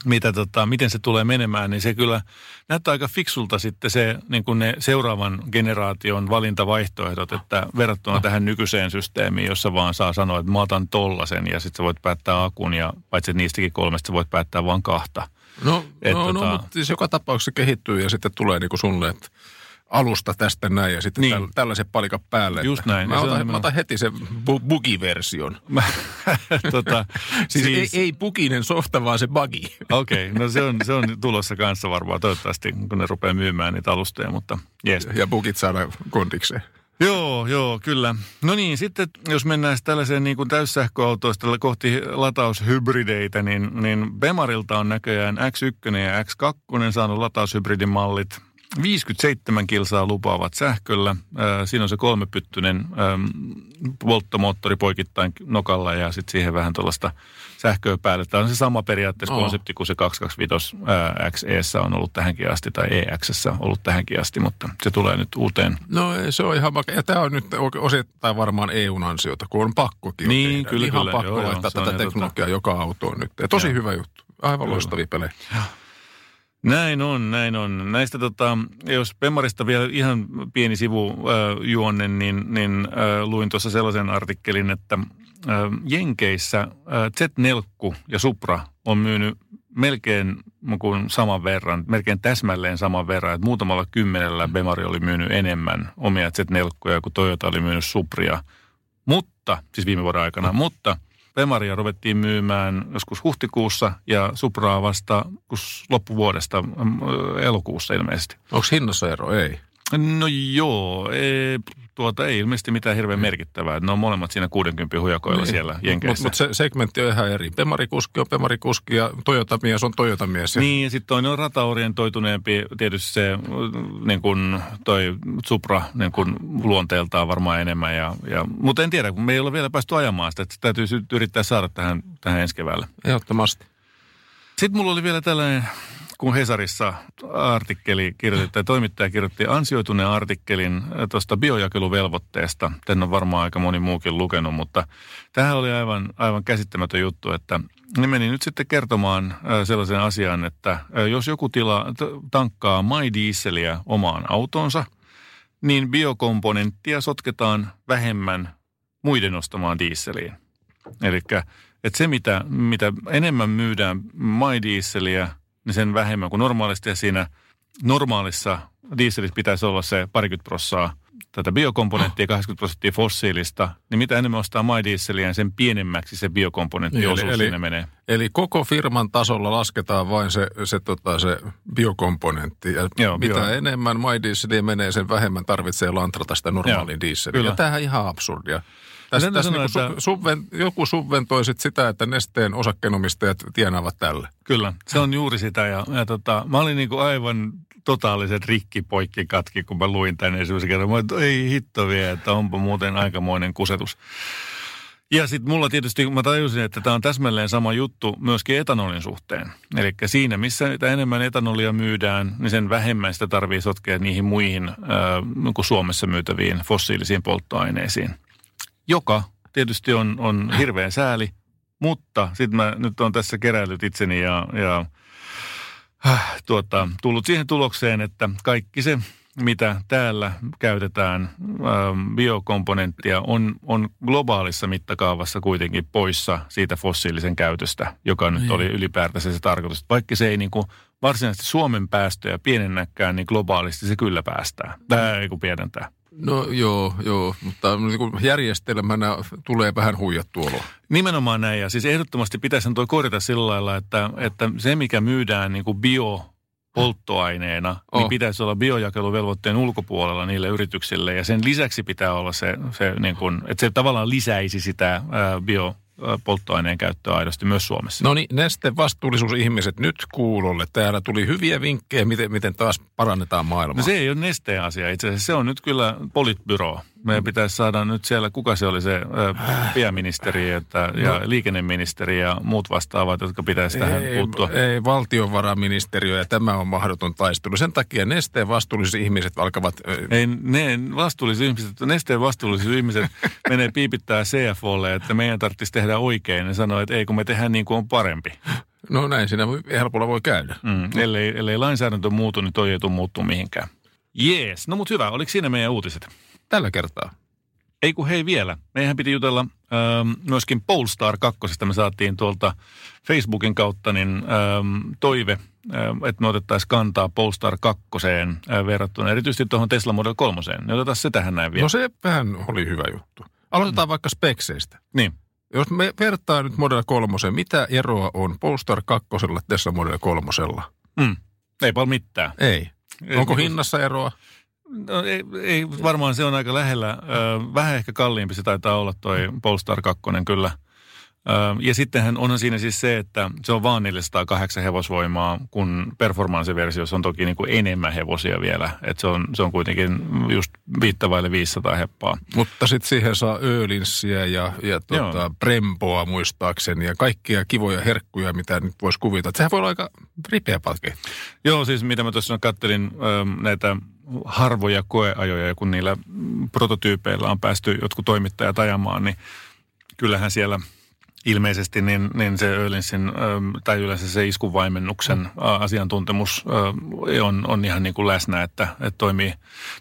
mitä tota, miten se tulee menemään, niin se kyllä näyttää aika fiksulta sitten se niin kuin ne seuraavan generaation valintavaihtoehdot, että verrattuna tähän nykyiseen systeemiin, jossa vaan saa sanoa, että mä otan tollasen ja sitten sä voit päättää akun ja paitsi niistäkin kolmesta sä voit päättää vain kahta. No, Et no, no tota... no mutta siis joka tapauksessa kehittyy ja sitten tulee niin kuin sulle, että alusta tästä näin ja sitten niin. täl, tällaiset palikat päälle. Just näin. Mä, otan, mä otan heti sen bu- bugiversion. tota, siis, siis ei, ei buginen softa, vaan se bugi. Okei, okay, no se on, se on tulossa kanssa varmaan toivottavasti, kun ne rupeaa myymään niitä alustoja, mutta yes. Ja bugit saada kondikseen. Joo, joo, kyllä. No niin, sitten jos mennään tällaiseen niin kuin täyssähköautoista kohti lataushybrideitä, niin, niin Bemarilta on näköjään X1 ja X2 saanut lataushybridimallit. 57 kilsaa lupaavat sähköllä. Siinä on se kolmepyttyinen polttomoottori poikittain nokalla ja sitten siihen vähän tuollaista sähköä päälle. Tämä on se sama periaatteessa oh. konsepti kuin se 225 XE on ollut tähänkin asti tai EX ollut tähänkin asti, mutta se tulee nyt uuteen. No se on ihan vaikka, ja tämä on nyt osittain varmaan EUn ansiota, kun on pakkokin niin, tehdä. Kyllä, ihan kyllä, pakko joo, laittaa tätä teknologiaa tota... joka autoon nyt. Ja tosi joo. hyvä juttu. Aivan loistavia pelejä. Joo. Näin on, näin on. Näistä tota, jos Pemmarista vielä ihan pieni sivu äh, niin, niin äh, luin tuossa sellaisen artikkelin, että äh, Jenkeissä äh, Z4 ja Supra on myynyt melkein kuin saman verran, melkein täsmälleen saman verran, että muutamalla kymmenellä Bemari oli myynyt enemmän omia Z4 kuin Toyota oli myynyt Supria. Mutta, siis viime vuoden aikana, mutta Bemaria ruvettiin myymään joskus huhtikuussa ja Supraa vasta loppuvuodesta elokuussa ilmeisesti. Onko hinnassa ero? Ei. No joo, ei, tuota ei ilmeisesti mitään hirveän merkittävää. Ne on molemmat siinä 60 hujakoilla niin. siellä Jenkeissä. Mutta mut se segmentti on ihan eri. Pemarikuski on pemarikuski ja Toyota-mies on Toyota-mies. Niin, ja sitten toinen on rataorientoituneempi. Tietysti se niin kun toi Supra niin kun luonteeltaan varmaan enemmän. Ja, ja, mutta en tiedä, kun me ei ole vielä päästy ajamaan sitä. Että täytyy yrittää saada tähän, tähän ensi keväällä. Ehdottomasti. Sitten mulla oli vielä tällainen kun Hesarissa artikkeli kirjoitti, toimittaja kirjoitti ansioituneen artikkelin tuosta biojakeluvelvoitteesta. Tän on varmaan aika moni muukin lukenut, mutta tähän oli aivan, aivan käsittämätön juttu, että ne meni nyt sitten kertomaan sellaisen asian, että jos joku tila tankkaa dieselia omaan autonsa, niin biokomponenttia sotketaan vähemmän muiden ostamaan dieseliin. Eli se, mitä, mitä enemmän myydään dieselia niin sen vähemmän kuin normaalisti. Ja siinä normaalissa dieselissä pitäisi olla se parikymmentä prossaa tätä biokomponenttia, 80 prosenttia fossiilista, niin mitä enemmän ostaa dieselia, sen pienemmäksi se biokomponenttiosuus niin, eli, siinä menee. Eli koko firman tasolla lasketaan vain se, se, tota, se biokomponentti. Ja Joo, mitä bio. enemmän dieselia menee, sen vähemmän tarvitsee lantrata sitä normaalia dieseliä. Tämähän ihan absurdia. Tässä, tässä sanoa, niin että... subven, joku subventoi sit sitä, että nesteen osakkeenomistajat tienaavat tälle. Kyllä, se on juuri sitä. Ja, ja tota, mä olin niin kuin aivan totaaliset rikkipoikki katki, kun mä luin tänne ensimmäisen kerran. Mä että ei hitto vie, että onpa muuten aikamoinen kusetus. Ja sitten mulla tietysti, mä tajusin, että tämä on täsmälleen sama juttu myöskin etanolin suhteen. Eli siinä, missä enemmän etanolia myydään, niin sen vähemmän sitä tarvii sotkea niihin muihin äh, kuin Suomessa myytäviin fossiilisiin polttoaineisiin joka tietysti on, on hirveän sääli, mutta sitten mä nyt on tässä keräillyt itseni ja, ja äh, tuota, tullut siihen tulokseen, että kaikki se, mitä täällä käytetään äh, biokomponenttia, on, on globaalissa mittakaavassa kuitenkin poissa siitä fossiilisen käytöstä, joka nyt niin. oli ylipäätänsä se tarkoitus. Vaikka se ei niin kuin varsinaisesti Suomen päästöjä pienennäkään, niin globaalisti se kyllä päästää. Tämä ei kun pienentää. No joo, joo, mutta niin kuin järjestelmänä tulee vähän huijattu olo. Nimenomaan näin. Ja siis ehdottomasti pitäisi toi korjata sillä lailla, että, että se mikä myydään niin kuin bio polttoaineena, niin Oh. niin pitäisi olla biojakeluvelvoitteen ulkopuolella niille yrityksille. Ja sen lisäksi pitää olla se, se niin kuin, että se tavallaan lisäisi sitä ää, biopolttoaineen käyttöä aidosti myös Suomessa. No niin, Neste vastuullisuusihmiset nyt kuulolle. Täällä tuli hyviä vinkkejä, miten, miten taas parannetaan maailmaa. No se ei ole nesteen asia itse asiassa, se on nyt kyllä politbyro. Meidän pitäisi saada nyt siellä, kuka se oli se ö, pääministeri että, ja liikenneministeri ja muut vastaavat, jotka pitäisi tähän ei, puuttua. ei, valtiovarainministeriö ja tämä on mahdoton taistelu. Sen takia Nesteen vastuullisuusihmiset alkavat... ö, Ei, ne vastuulliset ihmiset, nesteen vastuulliset ihmiset menee piipittää CFOlle, että meidän tarvitsisi tehdä oikein. Ne sanoo, että ei kun me tehdään niin kuin on parempi. No näin siinä helpolla voi käydä. Mm. Ellei, ellei lainsäädäntö muutu, niin toi ei tule muuttuu mihinkään. Jees, no mut hyvä. Oliko siinä meidän uutiset? Tällä kertaa. Ei kun hei vielä. Meidän piti jutella ähm, myöskin Polestar 2. Me saatiin tuolta Facebookin kautta niin, ähm, toive, ähm, että me otettaisiin kantaa Polestar 2 äh, verrattuna erityisesti tuohon Tesla Model 3. Niin otetaan se tähän näin vielä. No se vähän oli hyvä juttu. Aloitetaan vaikka spekseistä. Niin. Jos me vertaa nyt Model 3, mitä eroa on Polestar 2 Tesla Model 3? Mm. Ei paljon mitään. Ei. Onko niin kuin- hinnassa eroa? No, ei, ei, varmaan se on aika lähellä. Ö, vähän ehkä kalliimpi se taitaa olla toi Polestar 2 kyllä. Ö, ja sittenhän onhan siinä siis se, että se on vaan 408 hevosvoimaa, kun performanssiversiossa on toki niin kuin enemmän hevosia vielä. Et se, on, se on kuitenkin just viittavaille 500 heppaa. Mutta sitten siihen saa öölinssiä ja, ja tuota, Joo. brempoa muistaakseni ja kaikkia kivoja herkkuja, mitä nyt voisi kuvitella. Sehän voi olla aika ripeä paketti. Joo, siis mitä mä tuossa kattelin ö, näitä harvoja koeajoja, ja kun niillä mm, prototyypeillä on päästy jotkut toimittajat ajamaan, niin kyllähän siellä ilmeisesti niin, niin se Ölinsin, tai yleensä se iskuvaimennuksen ä, asiantuntemus on, on ihan niin kuin läsnä, että, että toimii,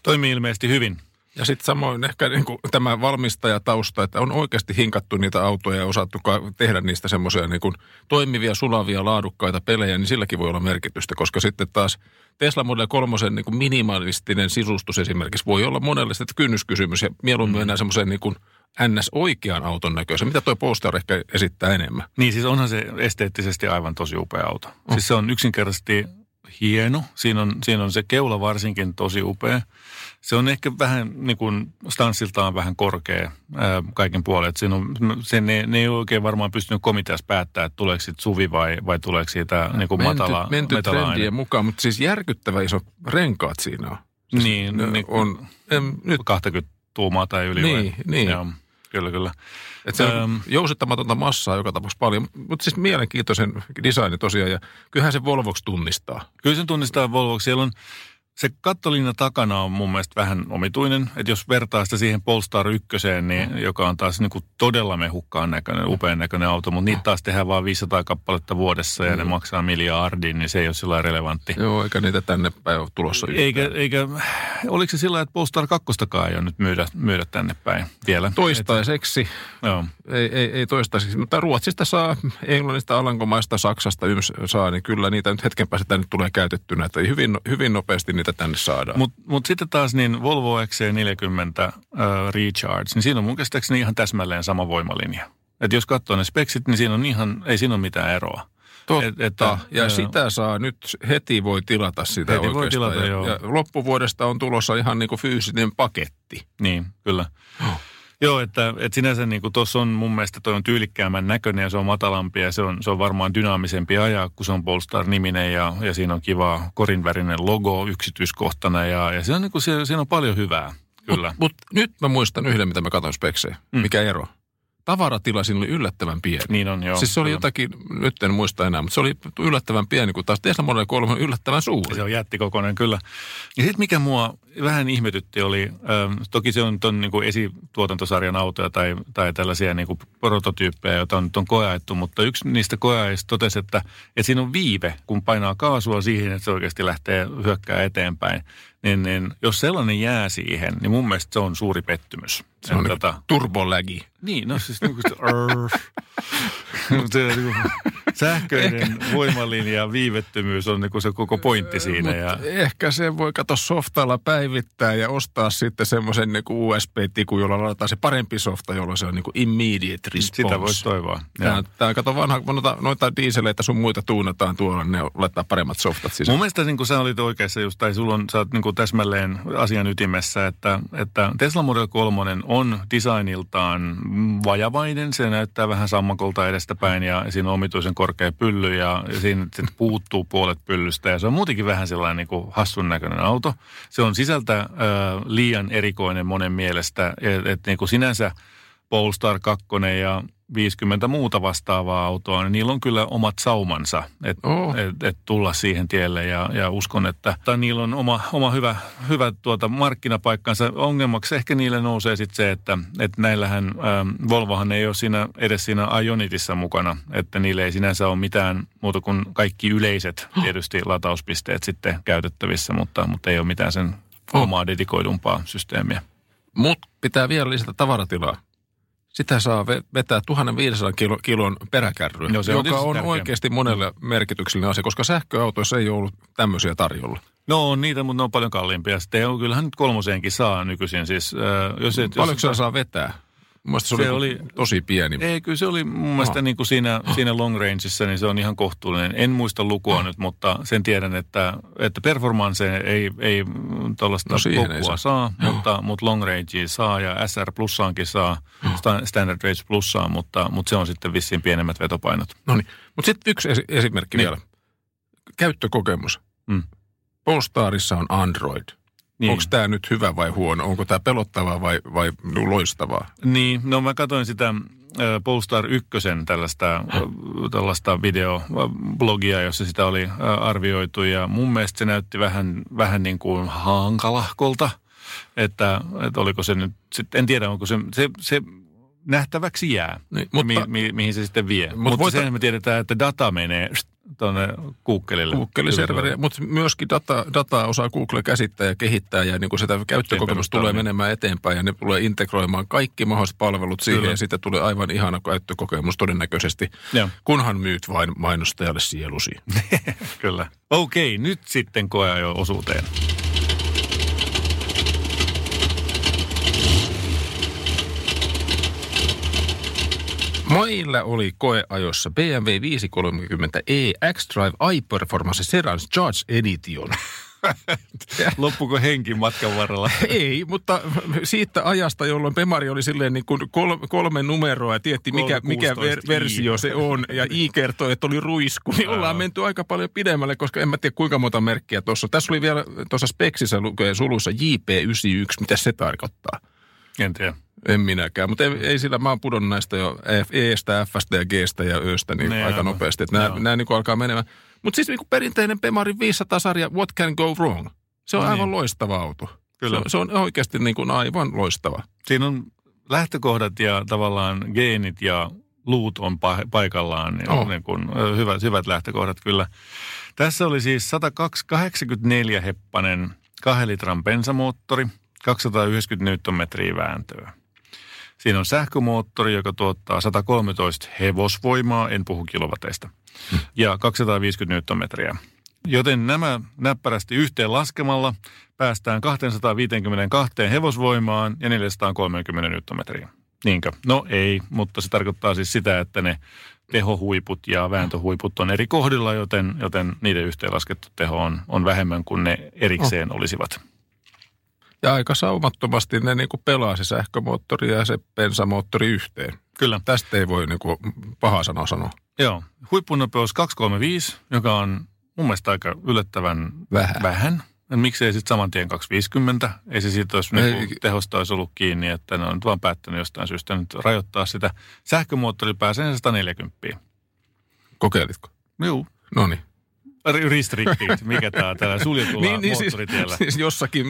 toimii ilmeisesti hyvin. Ja sitten samoin ehkä niin kuin tämä valmistajatausta, että on oikeasti hinkattu niitä autoja ja osattu tehdä niistä semmoisia niin kuin toimivia, sulavia, laadukkaita pelejä, niin silläkin voi olla merkitystä, koska sitten taas Tesla Model 3 niin kuin minimalistinen sisustus esimerkiksi voi olla monelle sitten kynnyskysymys ja mieluummin mm. mennään semmoiseen niin kuin NS-oikean auton näköisen, mitä tuo Polestar ehkä esittää enemmän. Niin siis onhan se esteettisesti aivan tosi upea auto. Oh. Siis se on yksinkertaisesti hieno. Siinä on, siinä on se keula varsinkin tosi upea. Se on ehkä vähän niin kuin stanssiltaan vähän korkea ää, kaiken puolen. Että siinä on, se, ne, ne ei oikein varmaan pystynyt komiteassa päättää, että tuleeko siitä suvi vai, vai tuleeko siitä niin kuin matala, menty matala aine. trendien mukaan, mutta siis järkyttävä iso renkaat siinä on. Siis Niin, ne niin on, em, nyt 20 tuumaa tai yli. Niin, vai? niin. Joo, kyllä, kyllä. Että se on Öm. jousittamatonta massaa joka tapauksessa paljon, mutta siis mielenkiintoisen designi tosiaan ja kyllähän se Volvoksi tunnistaa. Kyllä sen tunnistaa Volvoksi. Siellä on se kattolinja takana on mun mielestä vähän omituinen. Että jos vertaa sitä siihen Polestar 1, niin, joka on taas niin kuin todella mehukkaan näköinen, upean näköinen auto, mutta niitä taas tehdään vain 500 kappaletta vuodessa ja ne maksaa miljardin, niin se ei ole sillä relevantti. Joo, eikä niitä tänne päin ole tulossa yhtään. Eikä, eikä, oliko se sillä, että Polestar 2 ei ole nyt myydä, myydä tänne päin vielä? Toistaiseksi, Joo. Ei, ei, ei toistaiseksi, mutta Ruotsista saa, Englannista, Alankomaista, Saksasta yms saa, niin kyllä niitä nyt hetken päästä tänne tulee käytettynä, että hyvin, hyvin nopeasti niitä tänne saadaan. Mutta mut sitten taas niin Volvo XC40 äh, Recharge, niin siinä on mun käsittääkseni ihan täsmälleen sama voimalinja. Et jos katsoo ne speksit, niin siinä on ihan, ei siinä ole mitään eroa. Totta, Et- että- ja joo. sitä saa nyt, heti voi tilata sitä Heti voi oikeastaan. tilata, ja, joo. ja loppuvuodesta on tulossa ihan niin kuin fyysinen paketti. Niin, kyllä. Joo, että, että sinänsä niin tuossa on mun mielestä toi on tyylikkäämmän näköinen ja se on matalampi ja se on, se on varmaan dynaamisempi ajaa, kun se on Polestar-niminen ja, ja siinä on kiva korinvärinen logo yksityiskohtana ja, ja se on niin kuin, siinä, siinä on paljon hyvää, kyllä. Mutta mut nyt mä muistan yhden, mitä mä katsoin speksejä. Mm. Mikä ero? Tavaratila siinä oli yllättävän pieni. Niin on, joo. siis se oli kyllä. jotakin, nyt en muista enää, mutta se oli yllättävän pieni, kun taas Tesla Model 3 on yllättävän suuri. Se on jättikokoinen, kyllä. Ja sitten mikä mua vähän ihmetytti oli, ähm, toki se on tuon niin esituotantosarjan autoja tai, tai tällaisia niin kuin prototyyppejä, joita on nyt on koeaettu, mutta yksi niistä koeajista totesi, että, että siinä on viive, kun painaa kaasua siihen, että se oikeasti lähtee hyökkää eteenpäin. Niin, niin jos sellainen jää siihen, niin mun mielestä se on suuri pettymys. Se on Et niin tota, turbolägi. niin, no siis niin kuin se, niin kuin, sähköinen voimalinja viivettömyys on niin se koko pointti siinä. Mut Ja, Ehkä se voi katsoa softalla päivittää ja ostaa sitten semmoisen niin USB-tikun, jolla laitetaan se parempi softa, jolloin se on niin kuin immediate response. sitä voisi toivoa. Tämä, tämä kato vanha, noita, noita diiseleitä sun muita tuunataan tuolla, ne laittaa paremmat softat sisään. Mun mielestä niin kuin sä olit oikeassa just, tai sulla on, sä oot niin kuin täsmälleen asian ytimessä, että, että Tesla Model 3 on designiltaan vajavainen. Se näyttää vähän sammakolta edestäpäin ja siinä on omituisen korkea pylly ja siinä puuttuu puolet pyllystä. Ja se on muutenkin vähän sellainen niin kuin hassun näköinen auto. Se on sisältä äh, liian erikoinen monen mielestä, että et, niin kuin sinänsä Polestar 2 ja 50 muuta vastaavaa autoa, niin niillä on kyllä omat saumansa, että Oh. et, et tulla siihen tielle ja, ja uskon, että tai niillä on oma, oma hyvä, hyvä tuota markkinapaikkansa. Ongelmaksi ehkä niille nousee sitten se, että, että näillähän, ähm, Volvohan ei ole siinä, edes siinä Ionitissa mukana, että niille ei sinänsä ole mitään muuta kuin kaikki yleiset tietysti latauspisteet sitten käytettävissä, mutta, mutta ei ole mitään sen Oh. omaa dedikoidumpaa systeemiä. Mutta pitää vielä lisätä tavaratilaa. Sitä saa ve- vetää 1500 kilo, kilon peräkärryä, No se on joka on tärkeä. oikeasti monelle merkityksellinen asia, koska sähköautoissa ei ollut tämmöisiä tarjolla. No on niitä, mutta ne on paljon kalliimpia. Sitten on, kyllähän nyt kolmoseenkin saa nykyisin. Siis, äh, jos, et- Paljonko jos, se saa vetää? Mielestäni se, oli, Se oli- tosi pieni. Ei, kyllä se oli mun mielestä niin kuin siinä, siinä long rangeissa, niin se on ihan kohtuullinen. En muista lukua nyt, mutta sen tiedän, että, että performance ei, ei tuollaista No kokua saa. saa, mutta, mutta long rangea saa ja SR plussaankin saa, sta- standard range plussaan, mutta, mutta se on sitten vissiin pienemmät vetopainot. No niin. Mutta sitten yksi esi- esimerkki Niin. vielä. Käyttökokemus. Mm. Polestarissa on Android. Niin. Onko tämä nyt hyvä vai huono? Onko tämä pelottavaa vai, vai loistavaa? Niin, no mä katsoin sitä Polestar 1 tällaista, tällaista videoblogia, jossa sitä oli arvioitu ja mun mielestä se näytti vähän, vähän niin kuin hankalahkolta, että, että oliko se nyt, sit, en tiedä onko se, se, se nähtäväksi jää, Niin, mutta, mi, mi, mihin se sitten vie. Mutta, Mutta mutta voita- sen me tiedetään, että data menee tuonne Googlelle. Google-serveri, mutta myöskin data, dataa osaa Google käsittää ja kehittää ja niin kuin sitä käyttökokemus perusteella, tulee niin. menemään eteenpäin ja ne tulee integroimaan kaikki mahdolliset palvelut siihen Kyllä. ja siitä tulee aivan ihana käyttökokemus todennäköisesti, Joo. kunhan myyt vain mainostajalle sielusi. Kyllä. Okei, nyt sitten koeajo osuuteen. Meillä oli koeajossa BMW 530e X-Drive iPerformance Serans Charge Edition. Loppuko henki matkan varrella? Ei, mutta siitä ajasta, jolloin Pemari oli silleen niin kuin kolme, kolme numeroa ja tietti mikä, mikä ver, 316i. versio se on. Ja I kertoi, että oli ruisku, niin ollaan menty aika paljon pidemmälle, koska en mä tiedä kuinka monta merkkiä tuossa. Tässä oli vielä tuossa speksissä lukee sulussa JP91, mitä se tarkoittaa. En tiedä. En minäkään, mutta ei, ei sillä, mä oon pudonnut näistä jo F, Estä, Fstä ja Gstä ja Östä niin Ne, aika aivan. nopeasti. Että nämä, nämä niin alkaa menemään. Mutta siis niin kuin perinteinen Pemarin 500-sarja, what can go wrong? Se on No niin. aivan loistava auto. Kyllä. Se, on- se on oikeasti niin kuin aivan loistava. Siinä on lähtökohdat ja tavallaan geenit ja luut on pa- paikallaan. Ja Oh. niin kuin, hyvät, hyvät lähtökohdat kyllä. Tässä oli siis 184 heppanen kahden litran bensamoottori, 290 Nm vääntöä. Siinä on sähkömoottori, joka tuottaa 113 hevosvoimaa, en puhu kilowateista, ja 250 Nm. Joten nämä näppärästi yhteen laskemalla päästään 252 hevosvoimaan ja 430 Nm. Niinkö? No ei, mutta se tarkoittaa siis sitä, että ne tehohuiput ja vääntöhuiput on eri kohdilla, joten, joten niiden yhteenlaskettu teho on, on vähemmän kuin ne erikseen olisivat. Ja aika saumattomasti ne niin kuin pelaa se sähkömoottori ja se bensamoottori yhteen. Kyllä. Tästä ei voi niin kuin paha sanoa sanoa. Joo. Huippunopeus 235, joka on mun mielestä aika yllättävän Vähän. vähän. Miksei sitten saman tien 250? Ei se siitä olisi Ei. niinku tehosta olisi ollut kiinni, että ne on nyt vaan päättänyt jostain syystä nyt rajoittaa sitä. Sähkömoottori pääsee 140. Kokeilitko? Joo. No niin. Restricted, mikä tämä täällä suljetulla niin, niin, siis, moottoritiellä. siis jossakin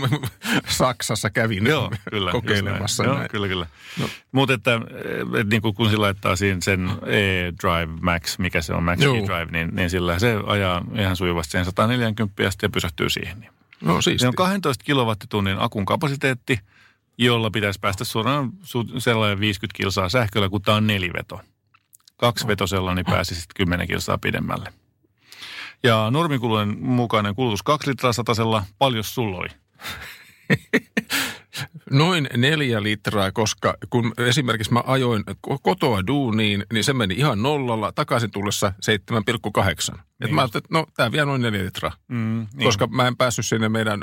Saksassa kävin Joo, kyllä. kokeilemassa. näin. Joo, kyllä, kyllä. No. Mutta että, et niin kun se laittaa siinä sen e-Drive Max, mikä se on, Max Joo. e-Drive, niin, niin sillä se ajaa ihan sujuvasti sen 140 ja sitten pysähtyy siihen. Niin. No Se siisti. on 12 kilowattitunnin akun kapasiteetti, jolla pitäisi päästä suoraan su- sellainen 50 kilsaa sähköllä, kun tämä on neliveto. kaksi vetosella, niin pääsi sitten 10 kilsaa pidemmälle. Ja normikulujen mukainen kulutus 2 litraa satasella, paljon sulla oli? Noin neljä litraa, koska kun esimerkiksi mä ajoin kotoa duuniin, niin se meni ihan nollalla, takaisin tullessa 7,8. Niin. mä ajattelin, että no tämä vie noin neljä litraa, mm, niin. koska mä en päässyt sinne meidän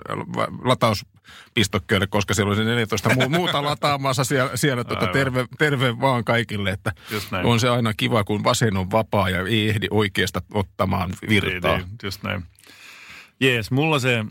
latauspistokkeelle, koska siellä oli se 14 muuta lataamassa siellä, siellä tuota, terve, terve vaan kaikille, että on se aina kiva, kun vasen on vapaa ja ei ehdi oikeasta ottamaan virtaa. Niin, niin, just näin. Jees, mulla se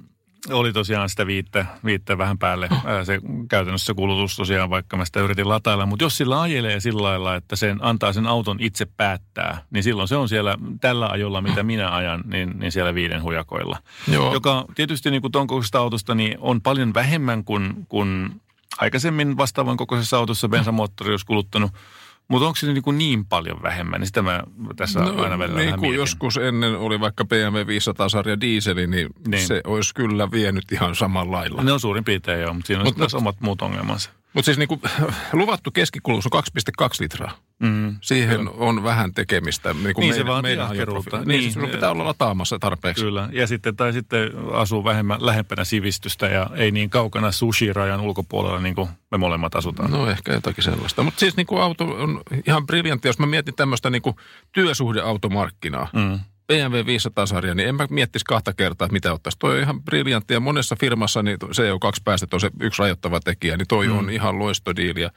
oli tosiaan sitä viittä, viittä vähän päälle. Se käytännössä kulutus tosiaan, vaikka mä sitä yritin latailla. Mutta jos sillä ajelee sillä lailla, että sen antaa sen auton itse päättää, niin silloin se on siellä tällä ajolla, mitä minä ajan, niin, niin siellä viiden hujakoilla. Joo. Joka tietysti niin kuin ton kokoisesta autosta niin on paljon vähemmän kuin, kuin aikaisemmin vastaavan kokoisessa autossa bensamoottori olisi kuluttanut – mutta onko se niin, kuin niin paljon vähemmän, niin sitä mä tässä no, aina välillä niin kuin joskus ennen oli vaikka BMW 500-sarja diiseli, niin, niin, se olisi kyllä vienyt ihan samalla lailla. Ne on suurin piirtein joo, mutta siinä on mut, omat muut ongelmansa. Mutta siis niinku, luvattu keskikulutus on 2,2 litraa. Mm, Siihen kyllä. on vähän tekemistä. Niinku niin se vaatii ahkeruutta. Niin, niin, siis pitää olla lataamassa tarpeeksi. Kyllä, ja sitten, tai sitten asuu vähemmän lähempänä sivistystä ja ei niin kaukana sushi-rajan ulkopuolella niin kuin me molemmat asutaan. No ehkä jotakin sellaista. Mutta siis niinku auto on ihan briljantti, jos mä mietin tämmöistä niinku työsuhdeautomarkkinaa. Mm BMW 500-sarja, niin en mä miettisi kahta kertaa, että mitä ottaisi. Toi on ihan briljantti ja monessa firmassa niin CO2-päästöt on se yksi rajoittava tekijä, niin toi mm. on ihan loistodiili.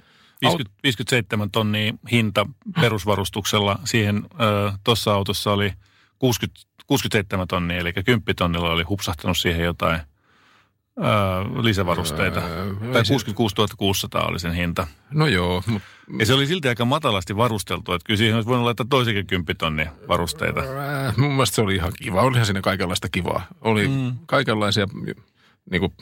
50, 57 tonnia hinta perusvarustuksella. Siihen tuossa autossa oli 60, 67 tonnia, eli 10 tonnilla oli hupsahtanut siihen jotain – öö, lisävarusteita. Öö, tai 66 600 oli sen hinta. No joo. Mut... Ja se oli silti aika matalasti varusteltu, että kyllä siihen olisi voinut laittaa toisikin 10 tonnia varusteita. Öö, mun mielestä se oli ihan kiva. Olihan siinä kaikenlaista kivaa. Oli mm. kaikenlaisia, niin kuin,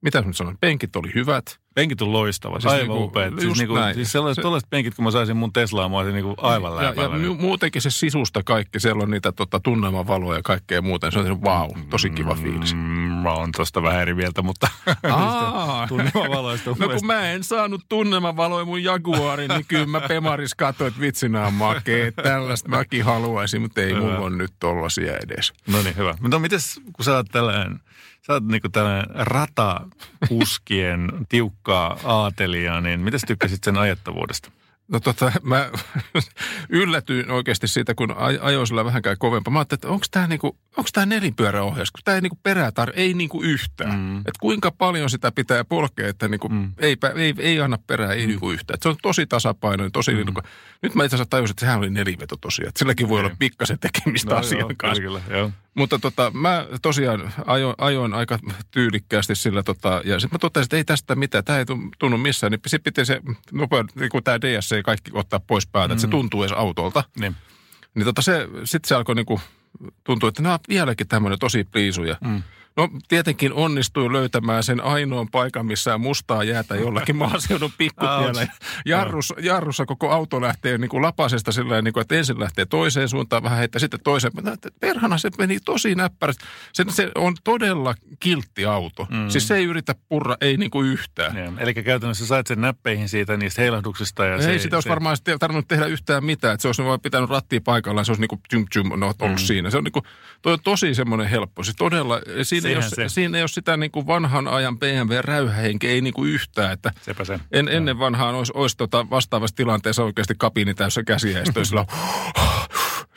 mitä nyt sanon, penkit oli hyvät. Penkit on loistava, siis aivan niinku, upeat. Siis, niinku, siis sellaiset, se, penkit, kun mä saisin mun Teslaa, mä olisin niinku aivan ja, ja, muutenkin se sisusta kaikki, siellä on niitä tota, tunnelmavaloja ja kaikkea muuta. Se on wow, tosi kiva fiilis. Mm, mä oon tosta vähän eri mieltä, mutta tunnelmavaloista No kun mä en saanut tunnelmavaloja mun Jaguarin, niin kyllä mä Pemaris katsoin, että vitsi nää makee. Tällaista mäkin haluaisin, mutta ei mulla on nyt tollasia edes. No niin, hyvä. Mutta mites, kun sä oot tällainen Sä oot niinku tällainen ratakuskien tiukkaa aatelija, niin mitä tykkäsit sen ajettavuudesta? No tota, mä yllätyin oikeasti siitä, kun ajoin sillä vähänkään kovempaa. Mä ajattelin, että onko tämä niinku, onko tämä nelinpyöräohjaus, kun tämä ei niinku perätar, ei niinku yhtään. Mm. Että kuinka paljon sitä pitää polkea, että niinku mm. ei, ei, ei, anna perää, ei mm. niinku yhtään. Et se on tosi tasapainoinen, tosi mm. niinku, nyt mä itse asiassa tajusin, että sehän oli neliveto tosiaan. Että silläkin voi olla niin. pikkasen tekemistä no, asian joo, kanssa. Kyllä, joo. Mutta tota, mä tosiaan ajoin, ajoin aika tyylikkäästi sillä tota, ja sitten mä totesin, että ei tästä mitään, tämä ei tunnu missään. Niin sitten piti se nopea, niin kuin tämä DSC kaikki ottaa pois päältä, mm. että se mm. tuntuu edes autolta. Niin. Niin tota se, sitten se alkoi niinku, tuntua, että nämä on vieläkin tämmöinen tosi pliisuja. Mm. No tietenkin onnistui löytämään sen ainoan paikan, missä mustaa jäätä jollakin maaseudun pikkutiellä. Jarrus, jarrussa koko auto lähtee niin kuin lapasesta sillä niin kuin, että ensin lähtee toiseen suuntaan vähän heittää, sitten toiseen. Perhana se meni tosi näppärästi. Se, se on todella kiltti auto. Mm. Siis se ei yritä purra, ei niin kuin yhtään. Ja, eli käytännössä sait sen näppeihin siitä niistä heilahduksista. Ja ei se, sitä olisi se... varmaan tarvinnut tehdä yhtään mitään. Että se olisi vaan pitänyt rattia paikallaan, se olisi niin kuin tjum, tjum, no, ollut mm. siinä. Se on, niin kuin, toi on tosi semmoinen helppo. Siis todella, siinä ei, ole, siinä ei ole sitä niin kuin vanhan ajan BMW-räyhähenkeä, ei niin kuin yhtään. Että Sepä se. En, ennen vanhaan olisi, olisi tota vastaavassa tilanteessa oikeasti kabiini täyssä käsiä, ja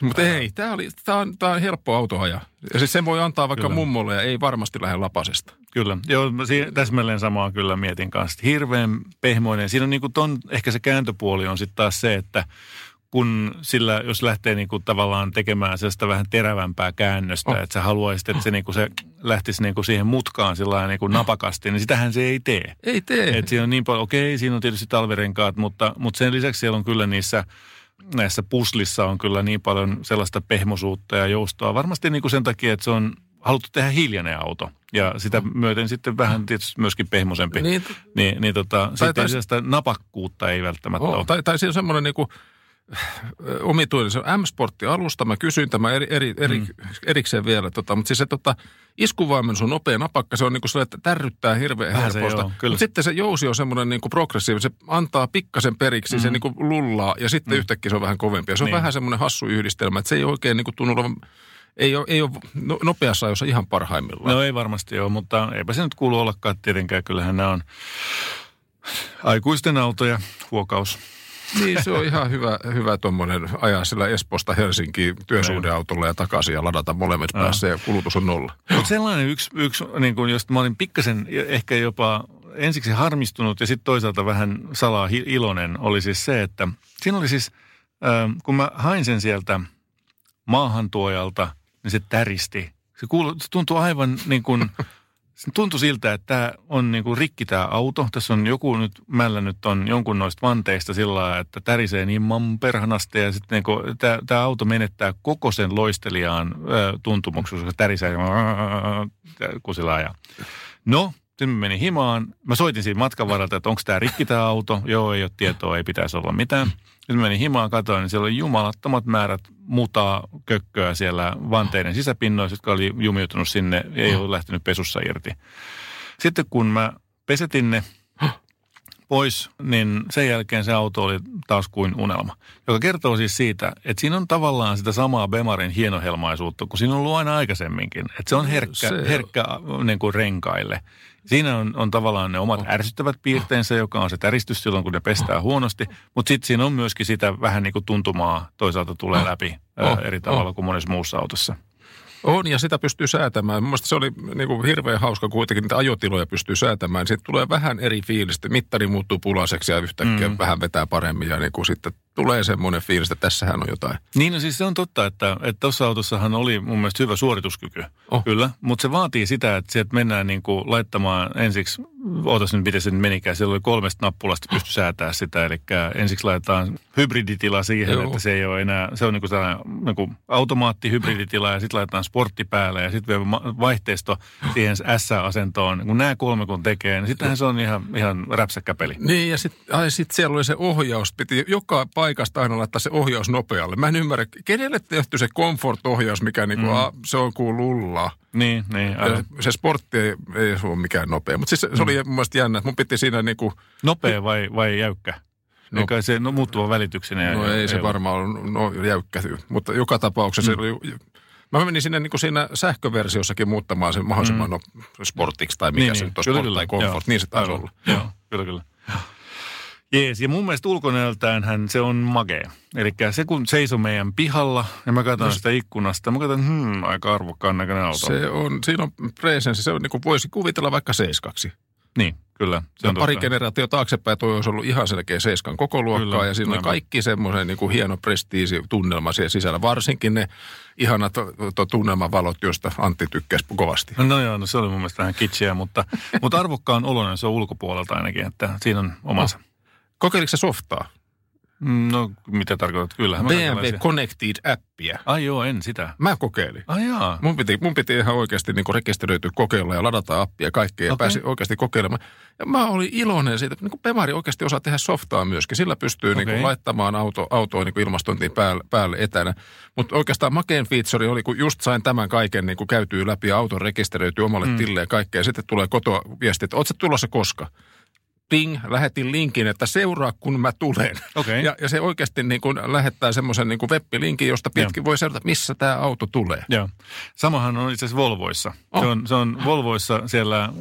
mutta ei, tämä, on, tämä on helppo auto ajaa. Ja siis sen voi antaa vaikka kyllä. mummolle ja ei varmasti lähde lapasesta. Kyllä, joo, täsmälleen samaa kyllä mietin kanssa. Hirveän pehmoinen. Siinä on niin kuin ton, ehkä se kääntöpuoli on sitten taas se, että kun sillä, jos lähtee niin kuin tavallaan tekemään sellaista vähän terävämpää käännöstä, oh. että sä haluaisit, että se, niin kuin se lähtisi niin kuin siihen mutkaan sillä niin kuin napakasti, niin sitähän se ei tee. Ei tee. Et siinä on niin paljon, okei, siinä on tietysti talvirenkaat, mutta, mutta sen lisäksi siellä on kyllä niissä näissä puslissa on kyllä niin paljon sellaista pehmosuutta ja joustoa. Varmasti niin kuin sen takia, että se on haluttu tehdä hiljainen auto. Ja sitä myöten sitten vähän tietysti myöskin pehmosempi. Niin, niin, niin tota, tai, sitten tai, napakkuutta ei välttämättä oh, ole. Tai, tai siinä on semmoinen niin kuin omituinen. Se on M-Sportti-alusta. Mä kysyin tämä eri, eri, eri, mm. erikseen vielä. Tota, mutta siis se tota, iskuvaimennus on nopea napakka. Se on niin kuin sellainen, että tärryttää hirveän se kyllä. Mutta sitten se jousi on semmoinen niin kuin progressiivinen. Se antaa pikkasen periksi, mm. se niin kuin lullaa ja sitten mm. yhtäkkiä se on vähän kovempi. Ja se on Niin. vähän semmoinen hassu yhdistelmä, että se ei oikein niin kuin tunnu olevan, ei ole, ei ole no- nopeassa ajossa ihan parhaimmillaan. No ei varmasti ole, mutta eipä se nyt kuulu ollakaan tietenkään. Kyllähän nämä on aikuisten autoja, huokaus. Niin, se on ihan hyvä, hyvä tuommoinen ajaa sillä Espoosta Helsinkiin työsuhdeautolla ja takaisin ja ladata molemmat päässä ja kulutus on nolla. Mutta sellainen yksi, yksi niin kun, josta mä olin pikkasen ehkä jopa ensiksi harmistunut ja sitten toisaalta vähän salaa iloinen, oli siis se, että siinä oli siis, äh, kun mä hain sen sieltä maahantuojalta, niin se täristi. Se, kuulu, se tuntui aivan niin kuin, tuntui siltä, että tämä on niin kuin rikki tämä auto. Tässä on joku nyt mällännyt on jonkun noista vanteista sillä lailla, että tärisee niin man perhanasti ja sitten niin kuin, tämä, tämä auto menettää koko sen loistelijaan tuntumuksen, koska tärisee kun sillä ajaa. No, sitten mä menin himaan. Mä soitin siinä matkan varalta, että onko tämä rikki tämä auto. Joo, ei ole tietoa, ei pitäisi olla mitään. Sitten mä menin himaan, katsoin, niin siellä oli jumalattomat määrät mutaa kökköä siellä vanteiden sisäpinnoissa, jotka oli jumiutunut sinne, ei ollut lähtenyt pesussa irti. Sitten kun mä pesetin ne pois, niin sen jälkeen se auto oli taas kuin unelma. Joka kertoo siis siitä, että siinä on tavallaan sitä samaa Bemarin hienohelmaisuutta, kuin siinä on ollut aina aikaisemminkin. Että se on herkkä, Se- herkkä niin kuin renkaille. Siinä on, on tavallaan ne omat ärsyttävät piirteensä, joka on se täristys silloin, kun ne pestää huonosti. Mutta sitten siinä on myöskin sitä vähän niin kuin tuntumaa toisaalta tulee läpi Oh, oh, eri tavalla kuin monessa muussa autossa. On, ja sitä pystyy säätämään. Mielestäni se oli niin kuin hirveän hauska kuitenkin, niitä ajotiloja pystyy säätämään. Siitä tulee vähän eri fiilistä. Mittari muuttuu pulaiseksi ja yhtäkkiä mm. vähän vetää paremmin. Ja niin kuin sitten tulee semmoinen fiilis, että tässähän on jotain. Niin, no siis se on totta, että tuossa autossahan oli mun mielestä hyvä suorituskyky. Oh. Kyllä, mutta se vaatii sitä, että sieltä mennään niin kuin laittamaan ensiksi, ootas nyt miten se menikään, siellä oli kolmesta nappulasta pysty säätää sitä, eli ensiksi laitetaan hybriditila siihen, Joo. että se ei ole enää, se on niin kuin sellainen niin kuin automaatti-hybriditila ja sitten laitetaan sportti päälle ja sitten vielä vaihteisto siihen S-asentoon. Kun nämä kolme kun tekee, niin sittenhän se on ihan, ihan räpsäkkä peli. Niin, ja sitten sit siellä oli se ohjaus. Piti joka paikasta aina laittaa se ohjaus nopealle. Mä en ymmärrä, kenelle tehty se comfort-ohjaus, mikä niinku, mm. a, se on kuin lullaa. Niin, niin, aivan. Se sportti ei, ei se ole mikään nopea. Mutta siis se, se oli mun mielestä jännä, että mun piti siinä niinku, Nopea vai, vai jäykkä? No- kai se no, muuttuva välityksenä. no ei se ole. varmaan ole no, jäykkä. Mutta joka tapauksessa mm. se oli, mä menin sinne niinku siinä sähköversiossakin muuttamaan sen mahdollisimman mm. no, sportiksi tai mikä Niin, se niin, nyt on, kyllä, sport kyllä, tai comfort, joo. niin se taisi olla. Joo, kyllä, kyllä. Jees, ja mun mielestä ulkonäöltään hän se on magea. Eli se kun seisoo meidän pihalla ja mä katson sitä ikkunasta, mä katson, hmm, aika arvokkaan näköinen auto. Se on, siinä on presenssi, se on niin kuin voisi kuvitella vaikka seiskaksi. Niin, kyllä. Se on pari generaatio taaksepäin toi olisi ollut ihan selkeä seiskan koko luokkaa Kyllä, ja siinä oli aivan. kaikki semmoisen niin kuin hieno prestiisi tunnelma siellä sisällä. Varsinkin ne ihanat to, to, tunnelmavalot, joista Antti tykkäsi kovasti. No joo, no se oli mun mielestä vähän kitschiä, mutta, mutta arvokkaan oloinen se on ulkopuolelta ainakin, että siinä on omansa. Kokeiliko se softaa? No, mitä tarkoitat? Kyllähän BMW Connected-appia. Ai joo, en sitä. Mä kokeilin. Ai jaa. Mun piti, mun piti ihan oikeasti niin rekisteröityä kokeilla ja ladata appia ja kaikkea ja Okei. pääsin oikeasti kokeilemaan. Ja mä olin iloinen siitä, että niin Pemari oikeasti osaa tehdä softaa myöskin. Sillä pystyy niin kuin laittamaan auto, autoa niin kuin ilmastointiin päälle, päälle etänä. Mutta oikeastaan makeen feature oli, kun just sain tämän kaiken niin kuin käytyy läpi ja auton rekisteröityy omalle mm. tille ja kaikkea. Ja sitten tulee kotoa viesti, että oot sä tulossa koska? Ting, lähetin linkin, että seuraa kun mä tulen. Okei. Ja, ja se oikeasti niin kuin lähettää semmoisen niin kuin web-linkin, josta pitkin voi seurata, missä tämä auto tulee. Joo. Samahan on itse asiassa Volvoissa. Oh. Se, on, se on Volvoissa siellä äm,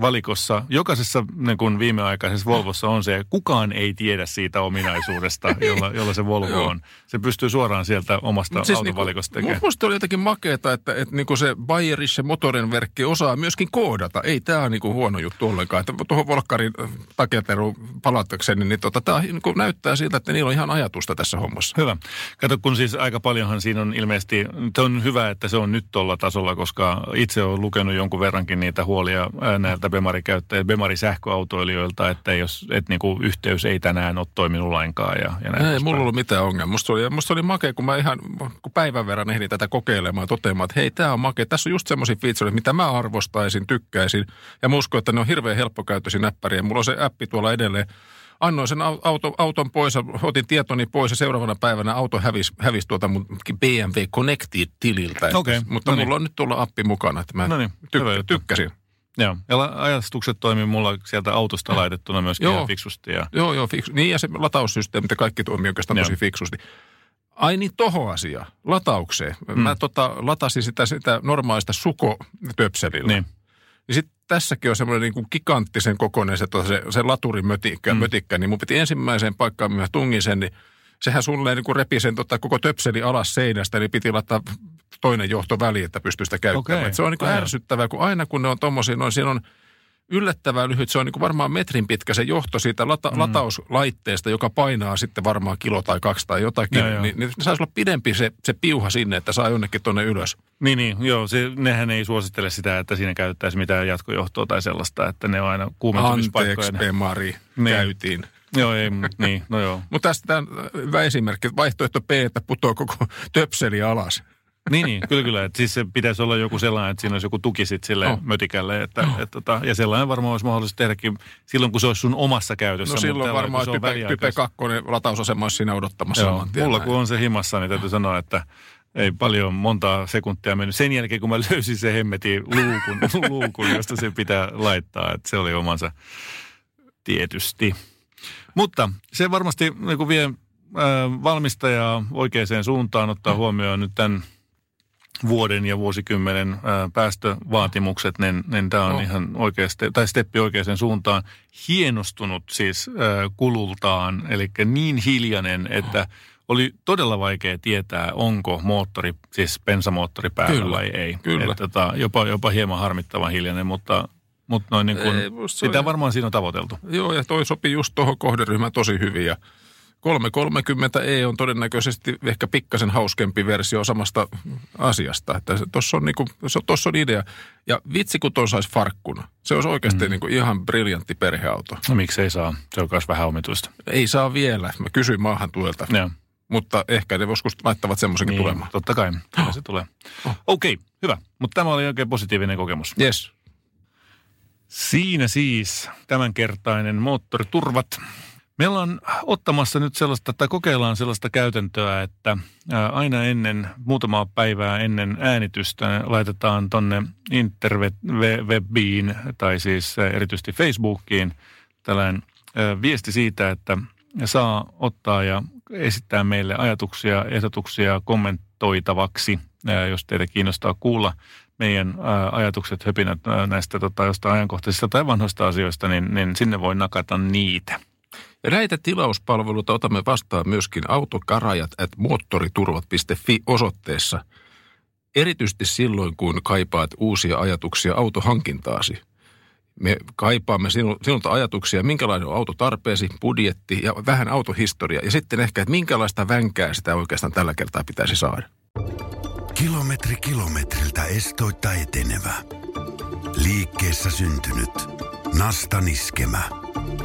valikossa. Jokaisessa niin kun viimeaikaisessa Volvossa on se, kukaan ei tiedä siitä ominaisuudesta, jolla, jolla se Volvo on. Se pystyy suoraan sieltä omasta Mut siis autovalikosta niinku, tekemään. Musta oli jotenkin makeeta, että, että niinku se Bayerische motorenverkki osaa myöskin koodata. Ei tämä ole niinku huono juttu ollenkaan. Että tuohon Volkkarin äh, taketeruun palatakseni, niin tota, tämä niinku näyttää siltä, että niillä on ihan ajatusta tässä hommassa. Hyvä. Kato, kun siis aika paljonhan siinä on ilmeisesti, se on hyvä, että se on nyt tuolla tasolla, koska itse olen lukenut jonkun verrankin niitä huolia näiltä Bemari-käyttäjiltä, Bemari-sähköautoilijoilta, että jos, et niinku yhteys ei tänään ole toiminut lainkaan. Ja, ja näin Ei mulla ollut mitään ongelmaa. Musta oli, musta oli makea, kun mä ihan kun päivän verran ehdin tätä kokeilemaan toteamaan, että hei, tämä on makea. Tässä on just semmoisia featureita, mitä mä arvostaisin, tykkäisin. Ja mä uskon, että ne on hirveän helppokäyttöisiä näppäriä. Mulla on se appi tuolla edelleen annoin sen au- auto, auton pois ja otin tietoni pois ja seuraavana päivänä auto hävisi, hävisi tuota mun BMW Connected-tililtä. Että- Okei, Mutta no niin. mulla on nyt tuolla appi mukana, että mä No niin, tyk- hyvä juttu. tykkäsin. Joo, ja ajastukset toimii mulla sieltä autosta laitettuna myöskin Joo. ihan fiksusti. Ja, Joo, joo, fiksu. Niin ja se lataussysteemi, ja kaikki toimii oikeastaan Joo. tosi fiksusti. Ai niin, toho asia, lataukseen. Mm. Mä tota, latasin sitä, sitä normaalista sukotöpselillä. niin. Ja sitten tässäkin on semmoinen niin kuin giganttisen kokoinen se, tota se, se laturimötikkä, mm. mötikkä, niin mun piti ensimmäiseen paikkaan, mihin tungin sen, niin sehän suunnilleen niin kuin repi sen tota, koko töpseli alas seinästä, niin piti laittaa toinen johto väliin, että pystyy sitä käyttämään. Et se on niin kuin ärsyttävää, kun aina kun ne on tommosia, noin siinä on yllättävän lyhyt, se on niin varmaan metrin pitkä se johto siitä lata, mm. latauslaitteesta, joka painaa sitten varmaan kilo tai kaksi tai jotakin, Joo, joo. niin, niin saisi olla pidempi se, se piuha sinne, että saa jonnekin tuonne ylös. Niin, niin, joo, se, nehän ei suosittele sitä, että siinä käytettäisiin mitään jatkojohtoa tai sellaista, että ne on aina kuumentumispaikkoja. Anteeksi, Emari, Niin. käytiin. Joo, ei, niin, no joo. Mutta tästä tämä hyvä esimerkki, vaihtoehto B, että putoaa koko töpseli alas. Niin, niin, kyllä, kyllä. Että siis se pitäisi olla joku sellainen, että siinä olisi joku tuki sitten sille Oh. mötikälle. Että, et, tota, ja sellainen varmaan olisi mahdollista tehdäkin silloin, kun se olisi sun omassa käytössä. No mutta silloin tällä, varmaan type, type väliaikaista- 2 latausasema olisi siinä odottamassa Joo, mulla näin. kun on se himassa, niin täytyy sanoa, että ei paljon montaa sekuntia mennyt. Sen jälkeen, kun mä löysin se hemmetin luukun, luukun josta se pitää laittaa, että se oli omansa tietysti. Mutta se varmasti niin vie äh, valmistajaa oikeaan suuntaan, ottaa huomioon nyt tämän vuoden ja vuosikymmenen päästövaatimukset, niin, niin tämä on No. ihan oikeasti, tai steppi oikeaan suuntaan. Hienostunut siis kulultaan, eli niin hiljainen, että oli todella vaikea tietää, onko moottori, siis bensamoottori päällä Kyllä, vai ei. kyllä. Et, tota, jopa, jopa hieman harmittavan hiljainen, mutta, mutta noin niin kuin, Ei, sitä on- varmaan siinä on tavoiteltu. Joo, ja toi sopii just tuohon kohderyhmään tosi hyvin. Ja 330e on todennäköisesti ehkä pikkasen hauskempi versio samasta asiasta. Että tuossa on, niinku, se- tossa on idea. Ja vitsi, kun tuon saisi farkkuna. Se olisi oikeasti mm. niinku ihan briljantti perheauto. No miksi ei saa? Se on myös vähän omituista. Ei saa vielä. Mä kysyin maahan tuelta. Mutta ehkä ne joskus laittavat semmoisenkin niin. tulemaan. Totta kai, kyllä se tulee. Okei, okay, hyvä. Mutta tämä oli oikein positiivinen kokemus. Yes. Siinä siis tämänkertainen moottoriturvat. Me ollaan ottamassa nyt sellaista, tai kokeillaan sellaista käytäntöä, että aina ennen, muutamaa päivää ennen äänitystä laitetaan tonne interwebiin, tai siis erityisesti Facebookiin, tällainen viesti siitä, että saa ottaa ja esittää meille ajatuksia, ehdotuksia kommentoitavaksi, jos teitä kiinnostaa kuulla meidän ajatukset, höpinät näistä tota, jostain ajankohtaisista tai vanhoista asioista, niin, niin sinne voi nakata niitä. Näitä tilauspalveluita otamme vastaan myöskin autokarajat at moottoriturvat.fi osoitteessa. Erityisesti silloin, kun kaipaat uusia ajatuksia autohankintaasi. Me kaipaamme sinu- sinulta ajatuksia, minkälainen on autotarpeesi, budjetti ja vähän autohistoria. Ja sitten ehkä, että minkälaista vänkää sitä oikeastaan tällä kertaa pitäisi saada. Kilometri kilometriltä estoitta etenevä. Liikkeessä syntynyt. Nasta niskemä.